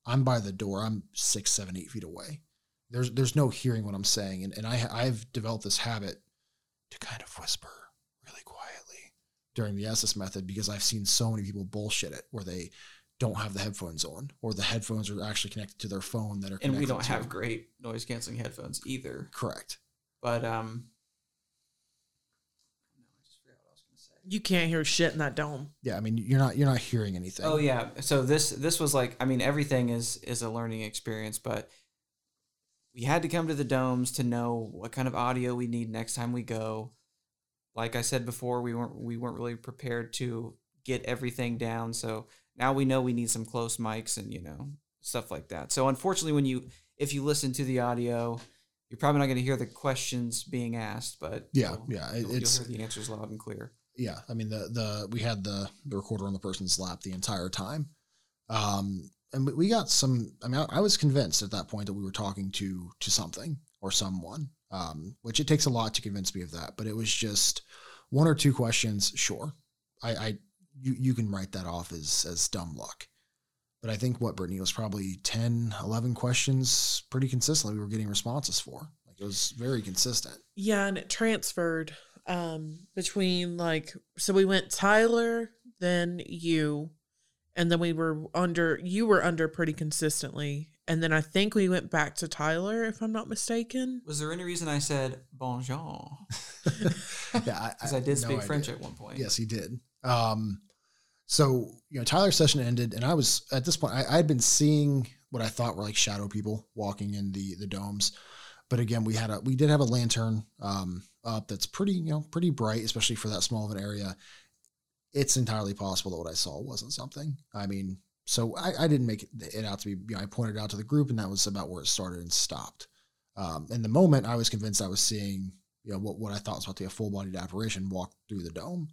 Speaker 4: I'm by the door. I'm six, seven, eight feet away. There's there's no hearing what I'm saying, and and I I've developed this habit to kind of whisper really quietly during the Estes method because I've seen so many people bullshit it where they don't have the headphones on or the headphones are actually connected to their phone that are
Speaker 6: and we don't have great noise canceling headphones either.
Speaker 4: correct.
Speaker 6: But um,
Speaker 5: You can't hear shit in that dome.
Speaker 4: Yeah, I mean you're not you're not hearing anything.
Speaker 6: oh yeah. So this this was like I mean everything is is a learning experience, but we had to come to the domes to know what kind of audio we need next time we go. Like I said before, we weren't we weren't really prepared to get everything down. So now we know we need some close mics and you know stuff like that. So unfortunately, when you if you listen to the audio, you're probably not going to hear the questions being asked, but
Speaker 4: Yeah,
Speaker 6: you'll-
Speaker 4: yeah,
Speaker 6: you'll,
Speaker 4: it's-
Speaker 6: you'll hear the answers loud and clear.
Speaker 4: yeah i mean the the we had the the recorder on the person's lap the entire time. Um and we- we got some i mean I, I was convinced at that point that we were talking to to something or someone um which it takes a lot to convince me of that but it was just one or two questions sure. I i you you can write that off as as dumb luck but i think what brittany was probably 10 11 questions pretty consistently we were getting responses for like it was very consistent
Speaker 5: Yeah, and it transferred um between like so we went Tyler, then you, and then we were under you were under pretty consistently. And then I think we went back to Tyler, if I'm not mistaken.
Speaker 6: Was there any reason I said bonjour?
Speaker 4: yeah,
Speaker 6: Because I, did
Speaker 4: no
Speaker 6: speak French at one point.
Speaker 4: Yes, he did. Um, so you know, Tyler's session ended, and I was at this point. I, had been seeing what I thought were like shadow people walking in the the domes, but again, we had a we did have a lantern um, up that's pretty you know pretty bright, especially for that small of an area. It's entirely possible that what I saw wasn't something. I mean, so I, I didn't make it, out to be. You know, I pointed out to the group, and that was about where it started and stopped. Um, in the moment, I was convinced I was seeing you know what what I thought was about to be a full bodied apparition walk through the dome.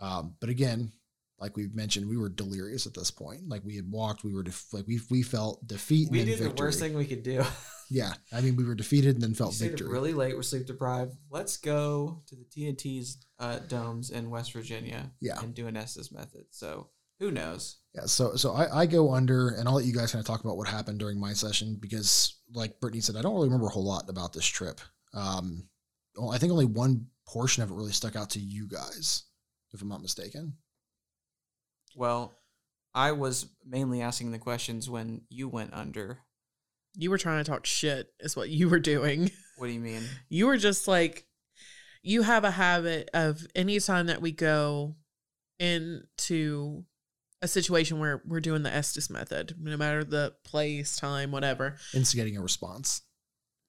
Speaker 4: Um, but again, like we've mentioned, we were delirious at this point. Like we had walked, we were def- like we we felt defeat.
Speaker 6: We did the worst thing we could do.
Speaker 4: Yeah, I mean, we were defeated and then
Speaker 6: We
Speaker 4: felt
Speaker 6: stayed
Speaker 4: victory.
Speaker 6: really late. We're sleep deprived. Let's go to the TNT's uh, domes in West Virginia.
Speaker 4: Yeah.
Speaker 6: and do an Estes method. So who knows?
Speaker 4: Yeah, so so I, I go under, and I'll let you guys kind of talk about what happened during my session because, like Brittany said, I don't really remember a whole lot about this trip. Um, well, I think only one portion of it really stuck out to you guys, if I'm not mistaken.
Speaker 6: Well, I was mainly asking the questions when you went under.
Speaker 5: You were trying to talk shit, is what you were doing.
Speaker 6: What do you mean?
Speaker 5: You were just like, you have a habit of anytime that we go into a situation where we're doing the Estes method, no matter the place, time, whatever.
Speaker 4: Instigating a response.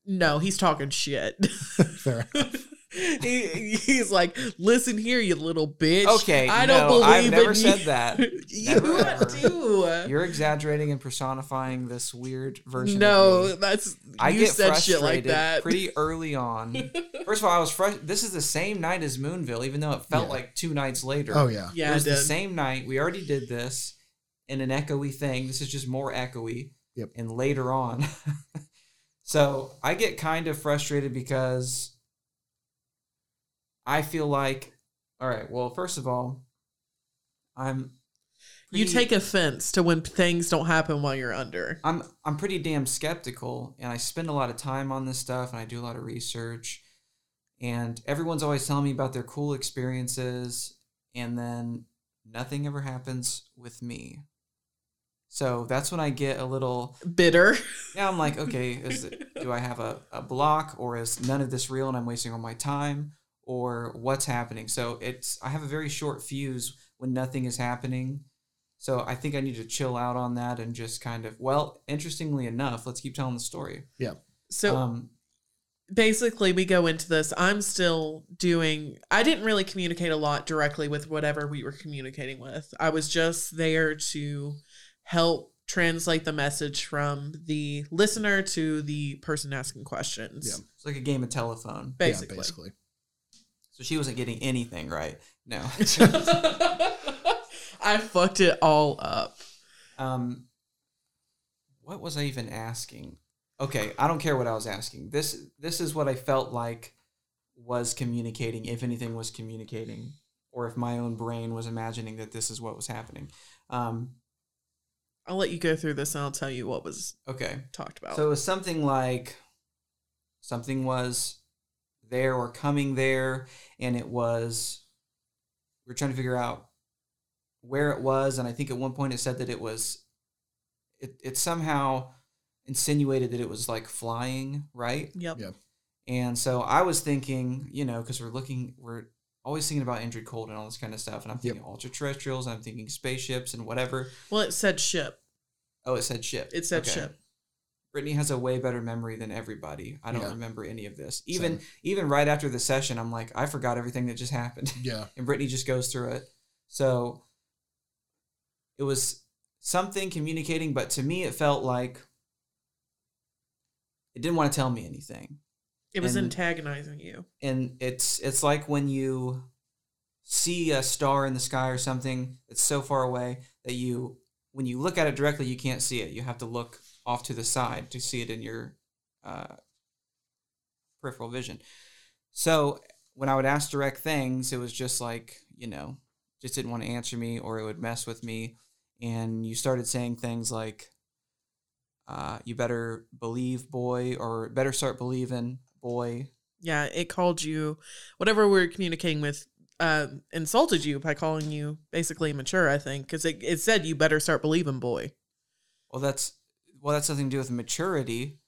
Speaker 5: No, he's talking shit.
Speaker 4: Fair enough.
Speaker 5: he, he's like, listen here, you little bitch.
Speaker 6: Okay,
Speaker 5: I don't
Speaker 6: no,
Speaker 5: believe
Speaker 6: I've
Speaker 5: in
Speaker 6: never
Speaker 5: you."
Speaker 6: said that.
Speaker 5: you
Speaker 6: never,
Speaker 5: do.
Speaker 6: You're exaggerating and personifying this weird version.
Speaker 5: No,
Speaker 6: of me.
Speaker 5: that's
Speaker 6: I
Speaker 5: you
Speaker 6: get
Speaker 5: said shit like
Speaker 6: frustrated
Speaker 5: that.
Speaker 6: pretty early on. First of all, I was fresh. This is the same night as Moonville, even though it felt
Speaker 4: Yeah.
Speaker 6: like two nights later.
Speaker 4: Oh, yeah.
Speaker 5: Yeah,
Speaker 6: it was
Speaker 5: it
Speaker 6: the same night. We already did this in an echoey thing. This is just more echoey.
Speaker 4: Yep.
Speaker 6: And later on, so I get kind of frustrated because I feel like, all right. Well, first of all, I'm.
Speaker 5: You take offense to when things don't happen while you're under.
Speaker 6: I'm I'm pretty damn skeptical, and I spend a lot of time on this stuff, and I do a lot of research. And everyone's always telling me about their cool experiences, and then nothing ever happens with me. So that's when I get a little
Speaker 5: Bitter.
Speaker 6: Yeah, I'm like, okay, is it, do I have a, a block, or is none of this real, and I'm wasting all my time, or what's happening? So it's I have a very short fuse when nothing is happening. So I think I need to chill out on that and just kind of well, interestingly enough, let's keep telling the story.
Speaker 4: Yeah.
Speaker 5: So
Speaker 6: Um,
Speaker 5: basically we go into this i'm still doing i didn't really communicate a lot directly with whatever we were communicating with i was just there to help translate the message from the listener to the person asking questions
Speaker 4: Yeah.
Speaker 6: it's like a game of telephone.
Speaker 5: basically,
Speaker 4: Yeah, basically.
Speaker 6: So she wasn't getting anything right. No.
Speaker 5: i fucked it all up
Speaker 6: Um, what was I even asking? Okay, I don't care what I was asking. This this is what I felt like was communicating, if anything was communicating, or if my own brain was imagining that this is what was happening. Um,
Speaker 5: i'll let you go through this and i'll tell you what was
Speaker 6: okay,
Speaker 5: talked about
Speaker 6: so it was something like something was there or coming there, and it was we are trying to figure out where it was, and I think at one point it said that it was it it somehow insinuated that it was like flying, right?
Speaker 5: yep
Speaker 4: Yeah.
Speaker 6: And so I was thinking, you know, because we're looking, we're always thinking about Indrid Cold and all this kind of stuff, and I'm thinking ultra terrestrials, I'm thinking spaceships and whatever.
Speaker 5: well it said ship
Speaker 6: Oh, it said ship.
Speaker 5: it said
Speaker 6: Okay.
Speaker 5: ship
Speaker 6: Brittany has a way better memory than everybody. I don't
Speaker 4: Yeah.
Speaker 6: remember any of this. Even
Speaker 4: Same.
Speaker 6: even right after the session, I'm like, I forgot everything that just happened.
Speaker 4: Yeah.
Speaker 6: and Brittany just goes through it. So it was something communicating, but to me, it felt like it didn't want to tell me anything.
Speaker 5: it was
Speaker 6: And-
Speaker 5: antagonizing you
Speaker 6: and it's it's like when you see a star in the sky or something that's so far away that you when you look at it directly you can't see it you have to look off to the side to see it in your uh, peripheral vision. So when i would ask direct things it was just like you know just didn't want to answer me or it would mess with me. And you started saying things like uh, you better believe boy or better start believing boy.
Speaker 5: Yeah, it called you whatever we were communicating with uh, insulted you by calling you basically immature, I think, because it, it said you better start believing, boy.
Speaker 6: Well, that's well, that's something to do with maturity.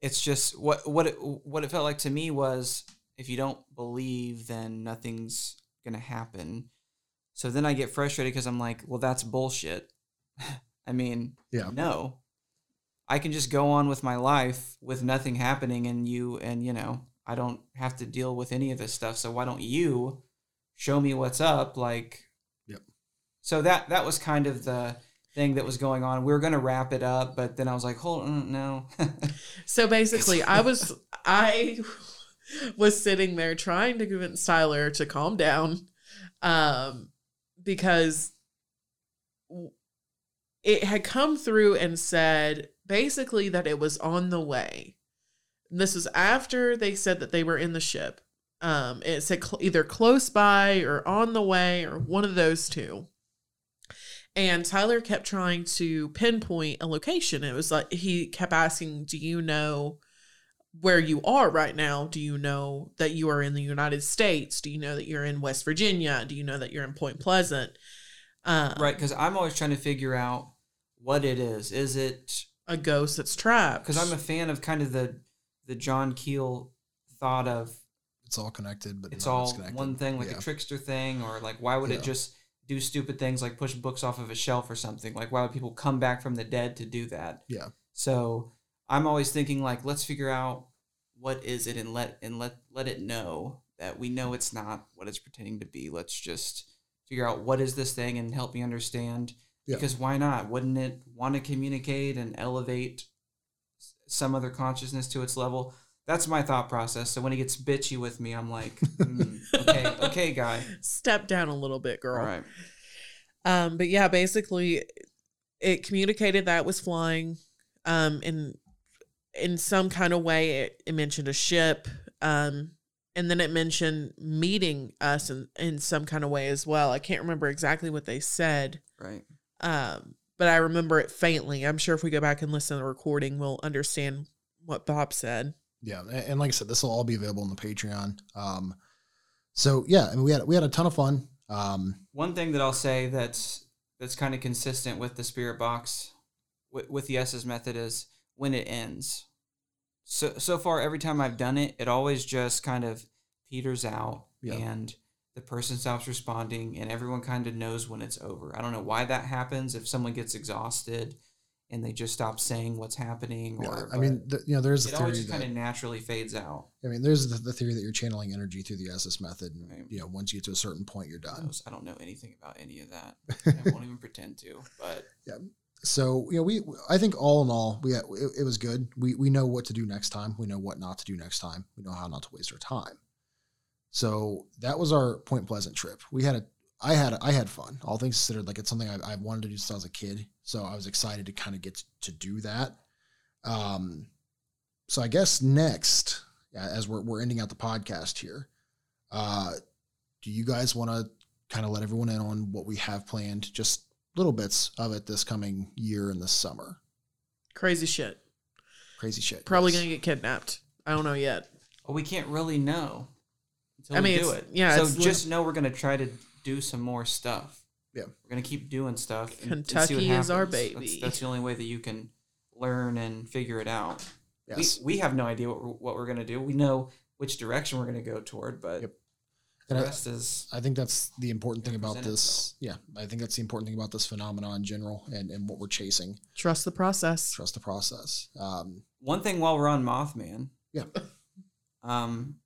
Speaker 6: It's just what what it what it felt like to me was if you don't believe, then nothing's gonna happen. So then I get frustrated because I'm like, well, that's bullshit. I mean,
Speaker 4: Yeah.
Speaker 6: no, I can just go on with my life with nothing happening, and you and you know I don't have to deal with any of this stuff. So why don't you show me what's up? Like,
Speaker 4: Yep.
Speaker 6: so that that was kind of the thing that was going on. We were gonna wrap it up, but then I was like, hold on, no.
Speaker 5: So basically, I was I was sitting there trying to convince Tyler to calm down, um, because it had come through and said basically that it was on the way. This was after they said that they were in the ship. Um, it said cl- either close by or on the way or one of those two. And Tyler kept trying to pinpoint a location. It was like he kept asking, Do you know where you are right now? Do you know that you are in the United States? Do you know that you're in West Virginia? Do you know that you're in Point Pleasant? Um,
Speaker 6: right, because I'm always trying to figure out what it is. Is it
Speaker 5: a ghost that's trapped?
Speaker 6: because I'm a fan of kind of the the John Keel thought of
Speaker 4: It's all connected, but
Speaker 6: it's
Speaker 4: none
Speaker 6: all
Speaker 4: connected.
Speaker 6: one thing, like
Speaker 4: Yeah.
Speaker 6: a trickster thing, or like why would
Speaker 4: Yeah.
Speaker 6: it just do stupid things like push books off of a shelf or something? Like why would people come back from the dead to do that?
Speaker 4: Yeah.
Speaker 6: So I'm always thinking like let's figure out what is it and let and let let it know that we know it's not what it's pretending to be. Let's just figure out what is this thing and help me understand.
Speaker 4: Yeah.
Speaker 6: Because why not? Wouldn't it want to communicate and elevate some other consciousness to its level? That's my thought process. So when he gets bitchy with me, I'm like, "Mm, okay, okay, guy.
Speaker 5: Step down a little bit, girl.
Speaker 6: All right.
Speaker 5: Um, but yeah, basically, it communicated that it was flying. Um, in in some kind of way, it, it mentioned a ship. Um, and then it mentioned meeting us in in some kind of way as well. I can't remember exactly what they said.
Speaker 6: Right.
Speaker 5: Um, but I remember it faintly. I'm sure if we go back and listen to the recording, we'll understand what Bob said.
Speaker 4: Yeah, and, like I said, this will all be available on the Patreon. Um, so yeah, I mean, we had we had a ton of fun. Um,
Speaker 6: One thing that I'll say that's that's kind of consistent with the spirit box with, with the Estes method is when it ends. So so far, every time I've done it, it always just kind of peters out,
Speaker 4: Yeah.
Speaker 6: and the person stops responding and everyone kind of knows when it's over. I don't know why that happens. If someone gets exhausted and they just stop saying what's happening,
Speaker 4: Yeah,
Speaker 6: or
Speaker 4: I mean, the, you know, there's
Speaker 6: it
Speaker 4: the
Speaker 6: always kind of naturally fades out.
Speaker 4: I mean, there's the, the theory that you're channeling energy through the Estes method. And, You know, once you get to a certain point, you're done.
Speaker 6: I don't know anything about any of that. I won't even pretend to. But
Speaker 4: Yeah. So you know, we I think all in all, we it, it was good. We we know what to do next time. We know what not to do next time. We know how not to waste our time. So that was our Point Pleasant trip. We had a I had I had fun. All things considered, like it's something I, I wanted to do since I was a kid. So I was excited to kind of get to do that. Um, so I guess next, as we're we're ending out the podcast here, uh, do you guys want to kind of let everyone in on what we have planned? Just little bits of it this coming year and this summer.
Speaker 5: Crazy shit.
Speaker 4: Crazy shit.
Speaker 5: Probably
Speaker 4: yes.
Speaker 5: gonna get kidnapped. I don't know yet.
Speaker 6: well, we can't really know until
Speaker 5: I
Speaker 6: we
Speaker 5: mean,
Speaker 6: do it.
Speaker 5: yeah,
Speaker 6: So just know we're gonna try to do some more stuff.
Speaker 4: Yeah.
Speaker 6: We're gonna keep doing stuff. and- and see
Speaker 5: Kentucky
Speaker 6: what
Speaker 5: is our baby.
Speaker 6: That's, that's the only way that you can learn and figure it out.
Speaker 4: Yes.
Speaker 6: We we have no idea what we're, what we're gonna do. We know which direction we're gonna go toward, but
Speaker 4: And
Speaker 6: the
Speaker 4: I-
Speaker 6: rest is
Speaker 4: I think that's the important thing about
Speaker 6: present
Speaker 4: this. Yeah, I think that's the important thing about this phenomenon in general and, and what we're chasing.
Speaker 5: Trust the process.
Speaker 4: Trust the process. Um,
Speaker 6: one thing while we're on Mothman.
Speaker 4: Yeah.
Speaker 6: Um,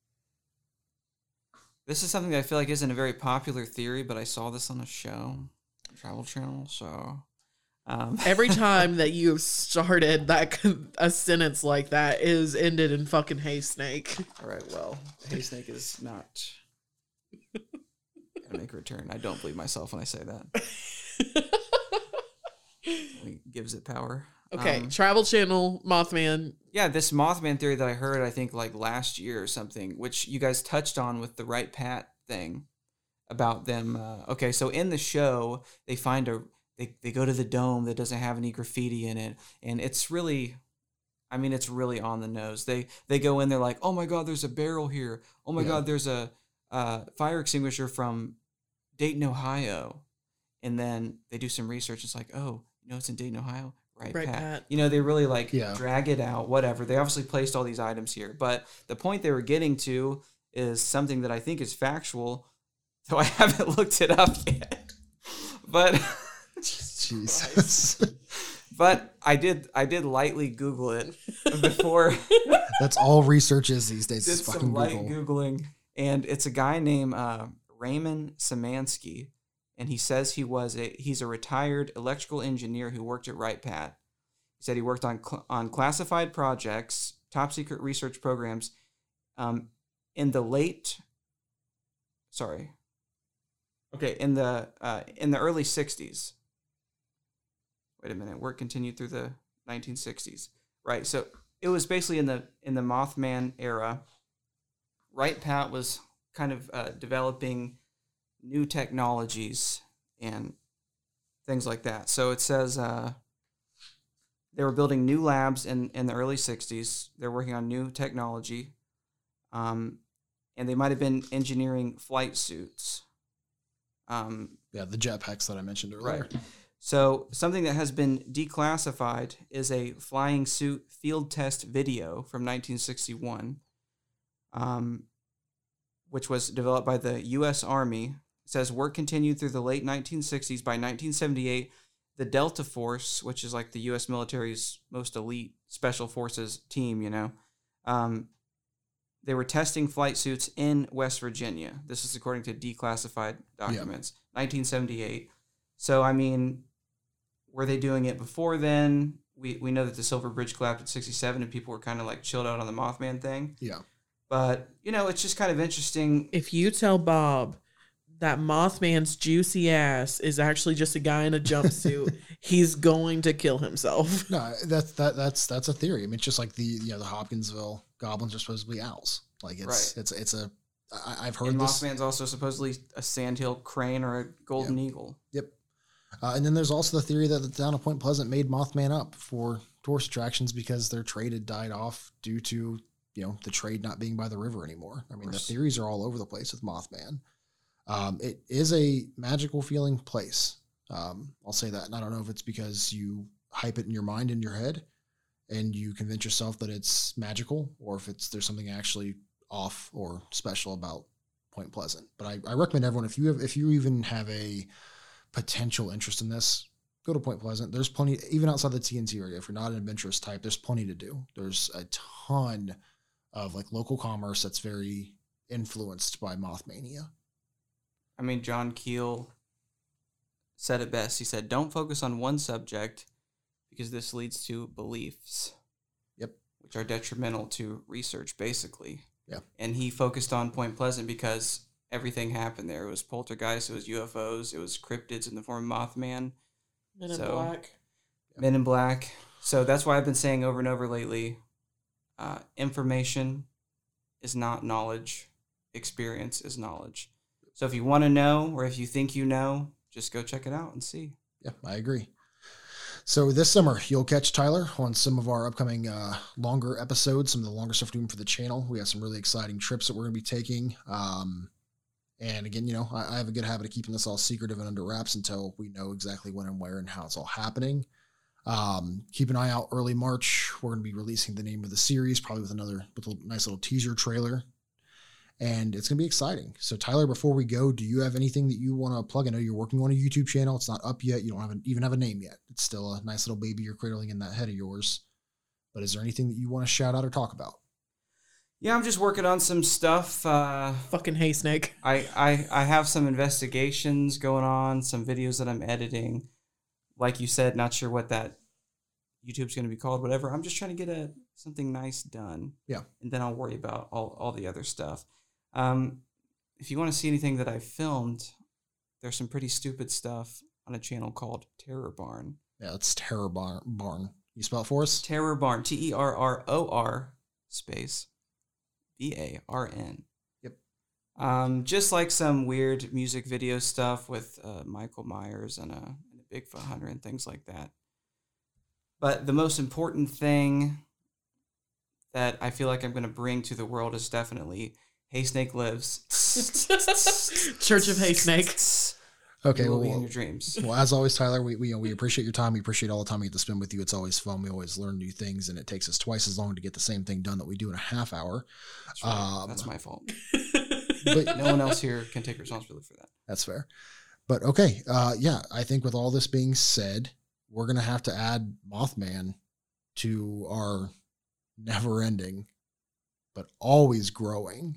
Speaker 6: this is something that I feel like isn't a very popular theory, but I saw this on a show, Travel Channel. So, um,
Speaker 5: Every time that you've started that a sentence like that is ended in fucking Hay Snake.
Speaker 6: all right, well, Hey Snake is not gonna make a return. I don't believe myself when I say that. He gives it power.
Speaker 5: Okay,
Speaker 6: Um,
Speaker 5: Travel Channel, Mothman.
Speaker 6: yeah, this Mothman theory that I heard, I think like last year or something, which you guys touched on with the Wright Pat thing about them. Uh, okay, so in the show, they find a they they go to the dome that doesn't have any graffiti in it, and it's really, I mean, it's really on the nose. They they go in, they're like, oh my god, there's a barrel here. Oh my
Speaker 4: Yeah.
Speaker 6: god, there's a uh, fire extinguisher from Dayton, Ohio, and then they do some research. It's like, oh, you know, it's in Dayton, Ohio. Right,
Speaker 5: Right,
Speaker 6: Pat.
Speaker 5: Pat.
Speaker 6: You know, they really like
Speaker 4: Yeah.
Speaker 6: drag it out, whatever. They obviously placed all these items here, but the point they were getting to is something that I think is factual, though I haven't looked it up yet. But
Speaker 4: Jesus,
Speaker 6: but I did I did lightly Google it before
Speaker 4: that's all research is these days.
Speaker 6: did
Speaker 4: Is fucking
Speaker 6: some light
Speaker 4: Google.
Speaker 6: googling, and it's a guy named uh, Raymond Samansky, and he says he was a he's a retired electrical engineer who worked at Wright Pat. He said he worked on cl- on classified projects, top secret research programs, um, in the late. Sorry. Okay, in the uh, in the early '60s. Wait a minute. Work continued through the 1960s. Right. So it was basically in the in the Mothman era. Wright Pat was kind of uh, developing new technologies and things like that. So it says uh, they were building new labs in, in the early 60s. They're working on new technology. Um, and they might have been engineering flight suits. Um,
Speaker 4: Yeah, the jetpacks that I mentioned earlier.
Speaker 6: Right. So something that has been declassified is a flying suit field test video from 1961, um, which was developed by the U.S. Army. It says work continued through the late 1960s. By 1978, the Delta Force, which is like the U.S. military's most elite special forces team, you know, um, they were testing flight suits in West Virginia. This is according to declassified documents. 1978. So I mean, were they doing it before then? We we know that the Silver Bridge collapsed at 67 and people were kind of like chilled out on the Mothman thing.
Speaker 4: Yeah.
Speaker 6: But, you know, it's just kind of interesting.
Speaker 5: If you tell Bob that Mothman's juicy ass is actually just a guy in a jumpsuit, he's going to kill himself.
Speaker 4: No, that's that that's that's a theory. I mean, it's just like the you know the Hopkinsville goblins are supposed to be owls. Like it's
Speaker 6: Right.
Speaker 4: it's it's a I, I've heard
Speaker 6: And
Speaker 4: this.
Speaker 6: Mothman's also supposedly a sandhill crane or a golden eagle.
Speaker 4: Yep. Uh, and then there's also the theory that the town of Point Pleasant made Mothman up for tourist attractions because their trade had died off due to you know the trade not being by the river anymore. I mean, the theories are all over the place with Mothman. Um, it is a magical feeling place. Um, I'll say that. And I don't know if it's because you hype it in your mind in your head and you convince yourself that it's magical, or if it's there's something actually off or special about Point Pleasant. But I, I recommend everyone if you have if you even have a potential interest in this, go to Point Pleasant. There's plenty even outside the TNT area. If you're not an adventurous type, there's plenty to do. There's a ton of like local commerce that's very influenced by Mothmania.
Speaker 6: I mean, John Keel said it best. He said, "Don't focus on one subject because this leads to beliefs."
Speaker 4: Yep.
Speaker 6: Which are detrimental to research, basically.
Speaker 4: Yeah.
Speaker 6: And he focused on Point Pleasant because everything happened there. It was poltergeists, it was UFOs, it was cryptids in the form of Mothman.
Speaker 5: Men in Black.
Speaker 6: Men in Black. So that's why I've been saying over and over lately uh, information is not knowledge, experience is knowledge. So if you want to know or if you think you know, just go check it out and see.
Speaker 4: Yeah, I agree. So this summer, you'll catch Tyler on some of our upcoming uh, longer episodes, some of the longer stuff we're doing for the channel. We have some really exciting trips that we're going to be taking. Um, and again, you know, I, I have a good habit of keeping this all secretive and under wraps until we know exactly when and where and how it's all happening. Um, keep an eye out early March. We're going to be releasing the name of the series, probably with another with a nice little teaser trailer. And it's going to be exciting. So, Tyler, before we go, do you have anything that you want to plug? I know you're working on a YouTube channel. It's not up yet. You don't have a, even have a name yet. It's still a nice little baby you're cradling in that head of yours. But is there anything that you want to shout out or talk about?
Speaker 6: Yeah, I'm just working on some stuff. Uh,
Speaker 5: Fucking Hay Snake.
Speaker 6: I, I I have some investigations going on, some videos that I'm editing. Like you said, not sure what that YouTube's going to be called, whatever. I'm just trying to get a something nice done.
Speaker 4: Yeah.
Speaker 6: And then I'll worry about all, all the other stuff. Um, if you want to see anything that I filmed, there's some pretty stupid stuff on a channel called Terror Barn.
Speaker 4: Yeah, it's Terror Barn. Barn. You spell it for us?
Speaker 6: Terror Barn. T E R R O R space B A R N.
Speaker 4: Yep.
Speaker 6: Um, just like some weird music video stuff with uh, Michael Myers and a, and a Bigfoot hunter and things like that. But the most important thing that I feel like I'm going to bring to the world is definitely Hay Snake Lives.
Speaker 5: Church of Hay Snake.
Speaker 4: Okay,
Speaker 6: It will
Speaker 4: well,
Speaker 6: be in your dreams.
Speaker 4: well, as always, Tyler, we we, you know, we appreciate your time. We appreciate all the time we get to spend with you. It's always fun. We always learn new things, and it takes us twice as long to get the same thing done that we do in a half hour.
Speaker 6: That's, right.
Speaker 4: Um,
Speaker 6: That's my fault.
Speaker 4: but
Speaker 6: no one else here can take responsibility for that.
Speaker 4: That's fair. But okay, uh, yeah, I think with all this being said, we're gonna have to add Mothman to our never-ending, but always growing.